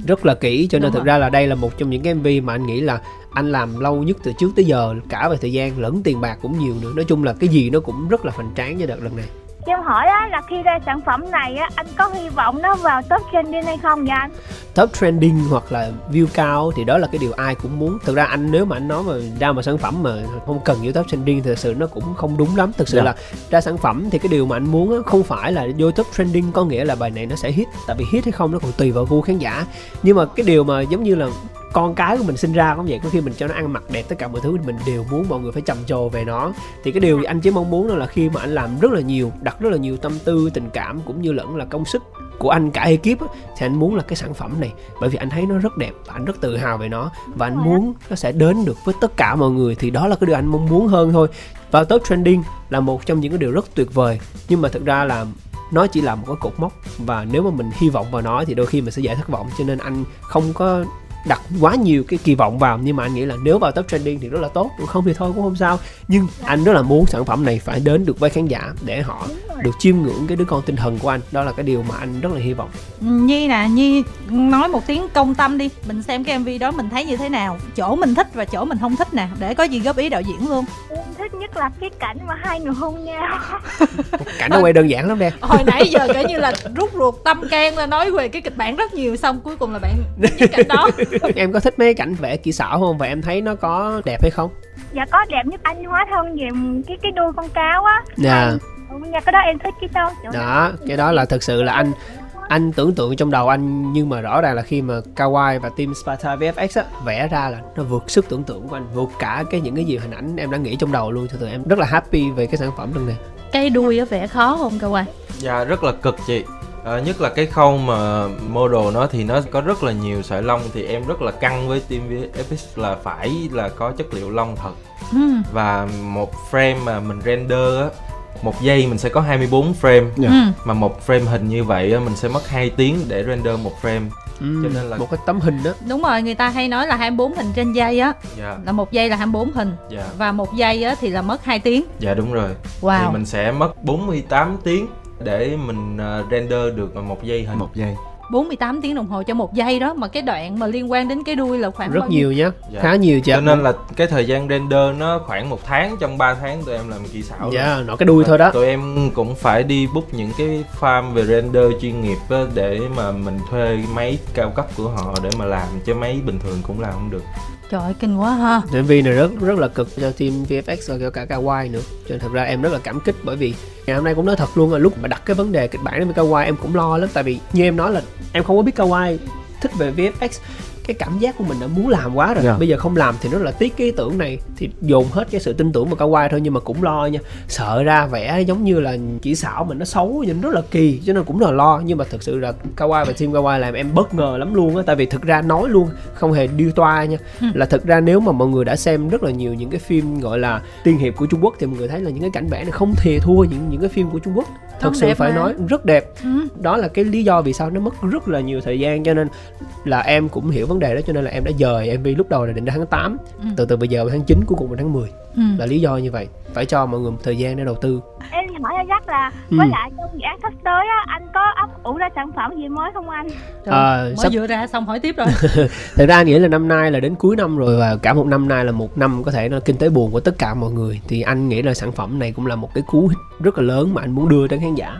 rất là kỹ cho nên Đúng thực rồi. ra là đây là một trong những cái MV mà anh nghĩ là anh làm lâu nhất từ trước tới giờ cả về thời gian lẫn tiền bạc cũng nhiều nữa nói chung là cái gì nó cũng rất là hoành tráng cho đợt lần này em hỏi á, là khi ra sản phẩm này á, anh có hy vọng nó vào top trending hay không vậy anh? top trending hoặc là view cao thì đó là cái điều ai cũng muốn thực ra anh nếu mà anh nói mà ra một sản phẩm mà không cần vô top trending thì thực sự nó cũng không đúng lắm thực sự Dạ. là ra sản phẩm thì cái điều mà anh muốn á, không phải là vô top trending có nghĩa là bài này nó sẽ hit tại vì hit hay không nó còn tùy vào gu khán giả nhưng mà cái điều mà giống như là con cái của mình sinh ra cũng vậy. Có khi mình cho nó ăn mặc đẹp tất cả mọi thứ mình đều muốn mọi người phải trầm trồ về nó. Thì cái điều anh chỉ mong muốn đó là khi mà anh làm rất là nhiều đặt rất là nhiều tâm tư tình cảm cũng như lẫn là công sức của anh cả ekip á, thì anh muốn là cái sản phẩm này. Bởi vì anh thấy nó rất đẹp và anh rất tự hào về nó. Và anh muốn nó sẽ đến được với tất cả mọi người thì đó là cái điều anh mong muốn hơn thôi. Và top trending là một trong những cái điều rất tuyệt vời. Nhưng mà thực ra là nó chỉ là một cái cột mốc. Và nếu mà mình hy vọng vào nó thì đôi khi mình sẽ dễ thất vọng. Cho nên anh không có đặt quá nhiều cái kỳ vọng vào. Nhưng mà anh nghĩ là nếu vào top trending thì rất là tốt. Còn không thì thôi cũng không sao. Nhưng anh rất là muốn sản phẩm này phải đến được với khán giả để họ được chiêm ngưỡng cái đứa con tinh thần của anh. Đó là cái điều mà anh rất là hy vọng. Nhi nè, Nhi nói một tiếng công tâm đi. Mình xem cái MV đó mình thấy như thế nào. Chỗ mình thích và chỗ mình không thích nè. Để có gì góp ý đạo diễn luôn. Em thích nhất là cái cảnh mà hai người hôn nhau. Cảnh nó quay đơn giản lắm đen hồi nãy giờ kể như là rút ruột tâm can ra nói về cái kịch bản rất nhiều xong cuối cùng là bạn cái cảnh đó em có thích mấy cảnh vẽ kỹ xảo không? Và em thấy nó có đẹp hay không? Dạ có đẹp nhất anh hóa thân về cái cái đuôi con cáo á. Dạ. Ừ, nha cái đó em thích cái đâu đó cái đó là thực sự là anh anh tưởng tượng trong đầu anh nhưng mà rõ ràng là khi mà Kawaii và team Sparta VFX á vẽ ra là nó vượt sức tưởng tượng của anh vượt cả cái những cái gì hình ảnh em đã nghĩ trong đầu luôn. Cho tụi em rất là happy về cái sản phẩm lần này. Cái đuôi á vẽ khó không quay Dạ rất là cực chị Ờ, nhất là cái khâu mà model nó thì nó có rất là nhiều sợi lông thì em rất là căng với team VFX là phải là có chất liệu lông thật. Ừ. và một frame mà mình render á một giây mình sẽ có 24 frame. Dạ. Ừ. mà một frame hình như vậy á, mình sẽ mất 2 tiếng để render một frame. Ừ, Cho nên là- một cái tấm hình đó. Đúng rồi người ta hay nói là 24 hình trên giây á. Dạ. Là một giây là 24 hình. Dạ. Và một giây á thì là mất 2 tiếng. Dạ đúng rồi. Wow. thì mình sẽ mất 48 tiếng để mình ờ, render được một giây hình một giây. 48 tiếng đồng hồ cho một giây đó mà cái đoạn mà liên quan đến cái đuôi là khoảng rất bao nhiêu? nhiều nhá. Dạ. khá nhiều chứ cho nên là cái thời gian render nó khoảng một tháng trong 3 tháng tụi em làm kỹ xảo rồi. dạ nó cái đuôi thôi đó. Tụi em cũng phải đi book những cái farm về render chuyên nghiệp á, để mà mình thuê máy cao cấp của họ để mà làm chứ máy bình thường cũng làm không được trời ơi, kinh quá ha. MV này rất rất là cực cho team VFX và cả Kawaii nữa. Cho nên thật ra em rất là cảm kích bởi vì ngày hôm nay cũng nói thật luôn là lúc mà đặt cái vấn đề kịch bản với Kawaii em cũng lo lắm. Tại vì như em nói là em không có biết Kawaii thích về VFX cái cảm giác của mình đã muốn làm quá rồi. Dạ. bây giờ không làm thì nó là tiếc cái ý tưởng này thì dồn hết cái sự tin tưởng vào Kawaii thôi nhưng mà cũng lo nha. Sợ ra vẽ giống như là chỉ xảo mà nó xấu nhìn rất là kỳ cho nên cũng là lo. Nhưng mà thực sự là Kawaii và team Kawaii làm em bất ngờ lắm luôn á tại vì thực ra nói luôn không hề điêu toa nha. Là thực ra nếu mà mọi người đã xem rất là nhiều những cái phim gọi là tiên hiệp của Trung Quốc thì mọi người thấy là những cái cảnh vẽ này không thề thua những những cái phim của Trung Quốc. Thật Không sự phải mà. nói rất đẹp. Ừ. đó là cái lý do vì sao nó mất rất là nhiều thời gian cho nên là em cũng hiểu vấn đề đó cho nên là em đã dời MV lúc đầu là định ra tháng 8 Ừ. từ từ bây giờ tháng 9 cuối cùng là tháng 10 Ừ. là lý do như vậy. Phải cho mọi người một thời gian để đầu tư. Em hỏi anh chắc là Ừ. với lại trong dự án sắp tới á anh có ấp ủ ra sản phẩm gì mới không anh? Trời, Ờ, mới sắp- vừa ra xong hỏi tiếp rồi. Thật ra anh nghĩ là năm nay là đến cuối năm rồi và cả một năm nay là một năm có thể là kinh tế buồn của tất cả mọi người. Thì anh nghĩ là sản phẩm này cũng là một cái cú hích rất là lớn mà anh muốn đưa đến khán giả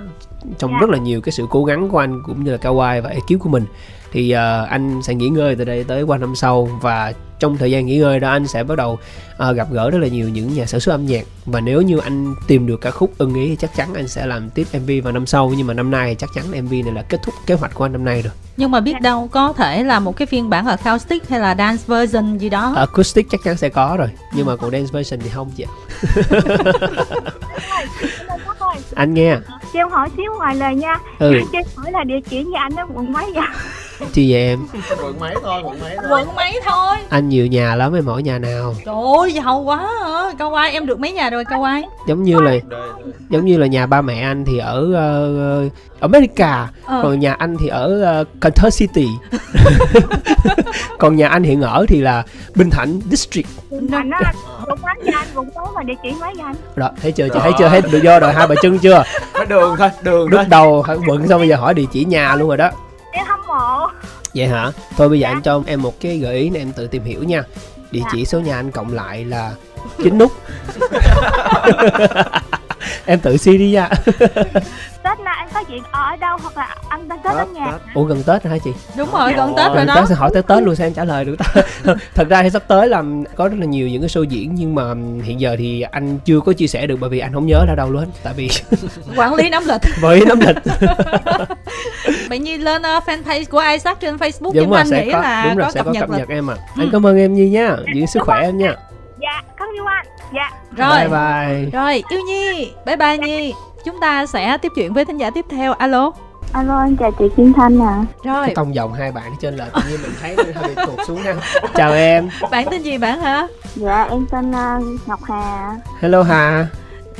trong rất là nhiều cái sự cố gắng của anh cũng như là Kawaii và ekip của mình. Thì ờ, anh sẽ nghỉ ngơi từ đây tới qua năm sau và trong thời gian nghỉ ngơi đó anh sẽ bắt đầu ờ, gặp gỡ rất là nhiều những nhà sản xuất âm nhạc. Và nếu như anh tìm được ca khúc ưng ý thì chắc chắn anh sẽ làm tiếp MV vào năm sau. Nhưng mà năm nay chắc chắn MV này là kết thúc kế hoạch của anh năm nay rồi. Nhưng mà biết đâu có thể là một cái phiên bản acoustic hay là dance version gì đó. Acoustic chắc chắn sẽ có rồi. Nhưng mà còn dance version thì không chị anh nghe cho em hỏi xíu ngoài lời nha. Ừ. Cho em hỏi là địa chỉ nhà anh đó quận mấy vậy chi vậy em. Quận mấy thôi quận mấy quận mấy thôi. Anh nhiều nhà lắm em hỏi nhà nào? Trời ơi giàu quá hả? Cao ai em được mấy nhà rồi cao ai? Giống như là giống như là nhà ba mẹ anh thì ở uh, America. Ờ. còn nhà anh thì ở uh, Kentucky City. Còn nhà anh hiện ở thì là Bình Thạnh District. Anh đó quận mấy vậy anh quận mấy mà địa chỉ mấy anh? Rồi thấy chưa? Chị thấy chưa? Thấy được do rồi hai bà chân chưa? Có đường thôi đường lúc thôi. đầu quận xong bây giờ hỏi địa chỉ nhà luôn rồi đó vậy hả? Thôi bây giờ anh cho em một cái gợi ý này em tự tìm hiểu nha. Địa chỉ số nhà anh cộng lại là chín nút em tự suy đi nha. Tết này anh có chuyện ở đâu hoặc là anh đang tết ở nhà ủa gần tết hả chị? Đúng rồi gần tết rồi đó. Tết sẽ hỏi tới tết luôn sao em trả lời được ta. Thật ra thì sắp tới là có rất là nhiều những cái show diễn nhưng mà hiện giờ thì anh chưa có chia sẻ được bởi vì anh không nhớ ra đâu luôn tại vì quản lý nắm lịch. Với nắm lịch. Bạn nhi lên uh, fanpage của Isaac trên Facebook đúng nhưng rồi anh nghĩ có là đúng rồi có sẽ cập có nhật cập lịch. nhật em à anh cảm ơn em nhi nha. Giữ sức khỏe em nha. dạ cảm ơn anh dạ. Rồi. Bye bye. Rồi yêu nhi. Bye bye nhi. Chúng ta sẽ tiếp chuyện với thính giả tiếp theo. Alo. Alo anh chào chị Kim Thanh à rồi. Cái tông dòng hai bạn ở trên là tự nhiên mình thấy nó hơi bị tụt xuống ha chào em. Bạn tên gì bạn hả? Dạ em tên uh, Ngọc Hà. Hello hà.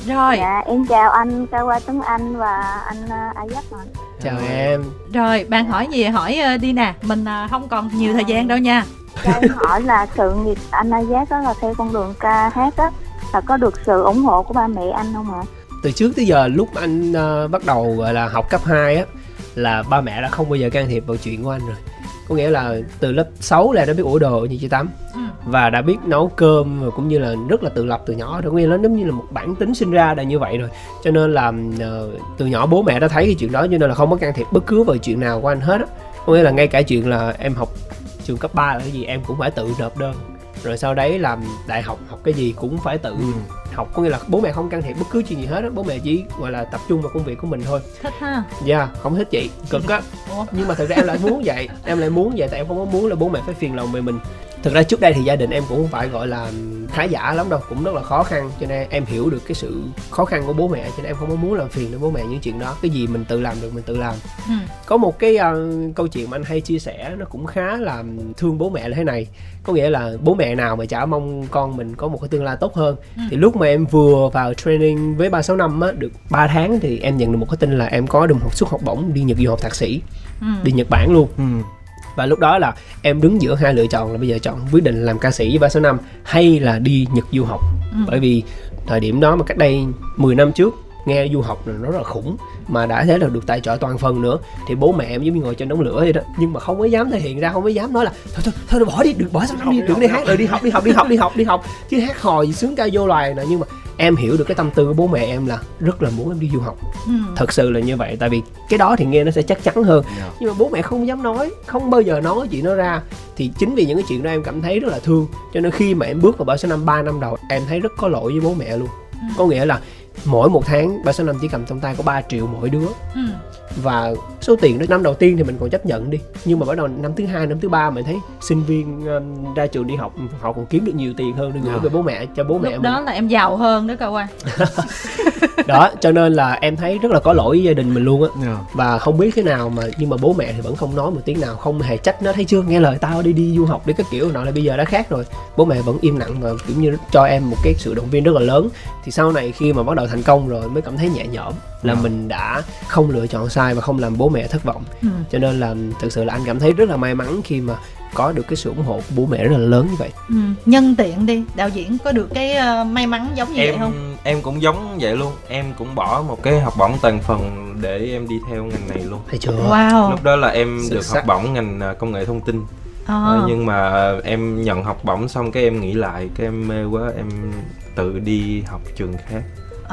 Rồi. Dạ em chào anh Kawa Tuấn Anh và anh uh, Isaac ạ. Chào em. Rồi bạn hỏi gì hỏi uh, đi nè. Mình uh, không còn nhiều thời gian đâu nha. Cho em hỏi là sự nghiệp anh Isaac đó là theo con đường ca hát á là có được sự ủng hộ của ba mẹ anh không ạ? Từ trước tới giờ lúc anh ờ, bắt đầu gọi là học cấp 2 á là ba mẹ đã không bao giờ can thiệp vào chuyện của anh rồi. Có nghĩa là từ lớp 6 là đã biết ủa đồ như chị Tám Ừ. và đã biết nấu cơm và cũng như là rất là tự lập từ nhỏ. Rồi nghĩa là nó giống như là một bản tính sinh ra là như vậy rồi. Cho nên là uh, từ nhỏ bố mẹ đã thấy cái chuyện đó cho nên là không có can thiệp bất cứ vào chuyện nào của anh hết á. Có nghĩa là ngay cả chuyện là em học trường cấp 3 là cái gì em cũng phải tự nộp đơn rồi sau đấy làm đại học học cái gì cũng phải tự ừ. học. Có nghĩa là bố mẹ không can thiệp bất cứ chuyện gì hết á. Bố mẹ chỉ gọi là tập trung vào công việc của mình thôi. Thích ha? Dạ yeah, không thích chị. Cực á. Nhưng mà thực ra em lại muốn vậy. Em lại muốn vậy tại em không có muốn là bố mẹ phải phiền lòng về mình thực ra trước đây thì gia đình em cũng không phải gọi là khá giả lắm đâu cũng rất là khó khăn cho nên em hiểu được cái sự khó khăn của bố mẹ cho nên em không có muốn làm phiền đến bố mẹ những chuyện đó. Cái gì mình tự làm được mình tự làm. Ừ. có một cái uh, câu chuyện mà anh hay chia sẻ nó cũng khá là thương bố mẹ là thế này. Có nghĩa là bố mẹ nào mà chả mong con mình có một cái tương lai tốt hơn. Ừ. thì lúc mà em vừa vào training với ba sáu năm á được 3 tháng thì em nhận được một cái tin là em có được một suất học bổng đi nhật du học thạc sĩ. Ừ. đi nhật bản luôn. Ừ và lúc đó là em đứng giữa hai lựa chọn là bây giờ chọn quyết định làm ca sĩ với số năm hay là đi Nhật du học ừ. bởi vì thời điểm đó mà cách đây 10 năm trước nghe du học là nó rất là khủng mà đã thế là được tài trợ toàn phần nữa thì bố mẹ em giống như ngồi trên đống lửa vậy đó nhưng mà không có dám thể hiện ra không có dám nói là thôi thôi thôi bỏ đi được bỏ sao năm đi đừng đi hát rồi đi học đi học đi học đi học đi học chứ hát hò gì sướng ca vô loài nè nhưng mà em hiểu được cái tâm tư của bố mẹ em là rất là muốn em đi du học ừ. thật sự là như vậy tại vì cái đó thì nghe nó sẽ chắc chắn hơn yeah. Dạ. nhưng mà bố mẹ không dám nói không bao giờ nói chuyện nó ra thì chính vì những cái chuyện đó em cảm thấy rất là thương cho nên khi mà em bước vào bảo số năm ba năm đầu em thấy rất có lỗi với bố mẹ luôn ừ. có nghĩa là mỗi một tháng ba số năm chỉ cầm trong tay có 3 triệu mỗi đứa. Ừ. Và số tiền đó năm đầu tiên thì mình còn chấp nhận đi. Nhưng mà bắt đầu năm thứ hai năm thứ ba mình thấy sinh viên um, ra trường đi học họ còn kiếm được nhiều tiền hơn để gửi về bố mẹ cho bố mẹ Lúc đó là em giàu hơn đó cậu ơi. Đó cho nên là em thấy rất là có lỗi với gia đình mình luôn á. Yeah. và không biết thế nào mà nhưng mà bố mẹ thì vẫn không nói một tiếng nào không hề trách nó thấy chưa nghe lời tao đi đi du học đi cái kiểu nọ là bây giờ đã khác rồi. Bố mẹ vẫn im lặng và kiểu như cho em một cái sự động viên rất là lớn. Thì sau này khi mà bắt đầu thành công rồi mới cảm thấy nhẹ nhõm là yeah. mình đã không lựa chọn sai và không làm bố mẹ thất vọng ừ. cho nên là thực sự là anh cảm thấy rất là may mắn khi mà có được cái sự ủng hộ của bố mẹ rất là lớn như vậy ừ. nhân tiện đi đạo diễn có được cái uh, may mắn giống như em, vậy không em cũng giống vậy luôn em cũng bỏ một cái học bổng toàn phần để em đi theo ngành này luôn thấy chưa wow lúc đó là em Sự được sắc. học bổng ngành à, công nghệ thông tin à. nhưng mà em nhận học bổng xong cái em nghĩ lại cái em mê quá em tự đi học trường khác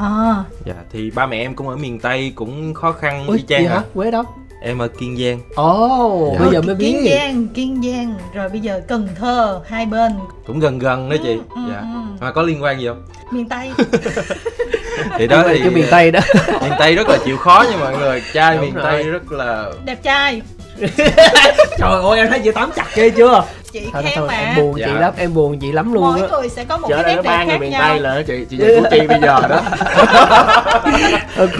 à. dạ thì ba mẹ em cũng ở miền tây cũng khó khăn Ủa, y chang hả? Quê đâu em ở kiên giang. Ồ oh, dạ. bây giờ mới biết. Kiên giang kiên giang. Rồi bây giờ cần thơ hai bên. Cũng gần gần đó chị. Ừ, dạ. ừ. mà có liên quan gì không? Miền tây. Thì đó thì cái miền tây đó. miền tây rất là chịu khó nha mọi người. Trai Đúng miền rồi. tây rất là đẹp trai. Trời ơi em thấy chị tắm chặt ghê chưa chị thôi, khen thôi, mà. em buồn dạ. chị lắm em buồn chị lắm luôn mỗi á. người sẽ có một Chợ cái nét đẹp khác miền nhau. Tây là chị chị về củ chi bây giờ đó. Ok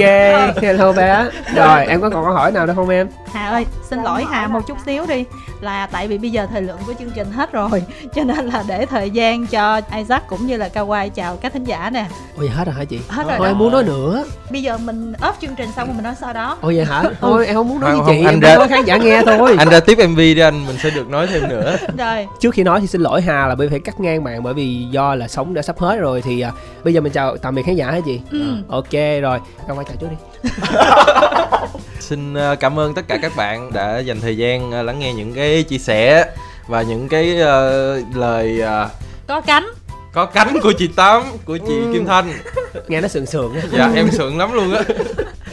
hello bé. Rồi em có còn câu hỏi nào đâu không em? Hà ơi xin lỗi hà một chút xíu đi. Là tại vì bây giờ thời lượng của chương trình hết rồi cho nên là để thời gian cho Isaac cũng như là Kawai chào các thính giả nè. Ôi hết rồi hả chị? Hết rồi thôi em muốn nói nữa. Bây giờ mình ốp chương trình xong rồi mình nói sau đó. Ôi vậy hả? Thôi em không muốn nói với chị anh em ra... nói khán giả nghe thôi. anh ra tiếp mv đi anh mình sẽ được nói thêm nữa rồi. Trước khi nói thì xin lỗi hà là bởi phải cắt ngang bạn bởi vì do là sống đã sắp hết rồi thì à, bây giờ mình chào tạm biệt khán giả hả chị? Ừ. ok rồi. Kawai chào trước đi. Xin à, cảm ơn tất cả các bạn đã dành thời gian à, lắng nghe những cái chia sẻ và những cái uh, lời uh, có cánh có cánh của chị tám của chị ừ. kim thanh. Nghe nó sượng sượng dạ em sượng lắm luôn á.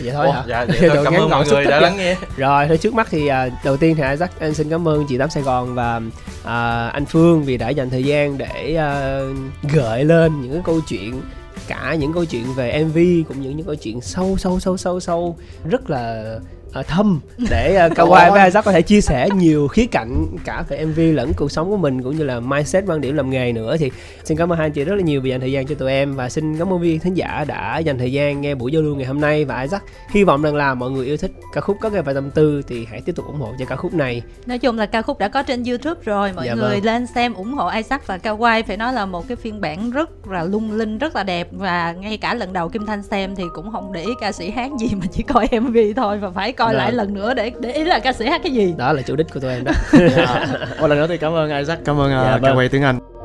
Vậy thôi hả? dạ vậy thôi. cảm ơn mọi người đã lắng nghe. Rồi thôi trước mắt thì uh, đầu tiên thì Isaac anh xin cảm ơn chị tám sài gòn và uh, anh phương vì đã dành thời gian để uh, gợi lên những cái câu chuyện cả những câu chuyện về mv cũng như những câu chuyện sâu sâu sâu sâu sâu. Rất là uh, thâm để uh, Kawai với Isaac có thể chia sẻ nhiều khía cạnh cả về MV lẫn cuộc sống của mình cũng như là mindset quan điểm làm nghề nữa. Thì xin cảm ơn hai anh chị rất là nhiều vì dành thời gian cho tụi em và xin cảm ơn viên khán giả đã dành thời gian nghe buổi giao lưu ngày hôm nay. Và Isaac hy vọng rằng là mọi người yêu thích ca khúc có nghe và tâm tư thì hãy tiếp tục ủng hộ cho ca khúc này. Nói chung là ca khúc đã có trên YouTube rồi mọi dạ người vâng. lên xem ủng hộ Isaac và Kawai phải nói là một cái phiên bản rất là lung linh rất là đẹp. Và ngay cả lần đầu Kim Thanh xem thì cũng không để ý ca sĩ hát gì mà chỉ coi MV thôi và phải coi Rồi. lại lần nữa để để ý là ca sĩ hát cái gì đó là chủ đích của tụi em đó dạ. một lần nữa thì cảm ơn Isaac cảm ơn uh, dạ, ca vâng. quay tiếng Anh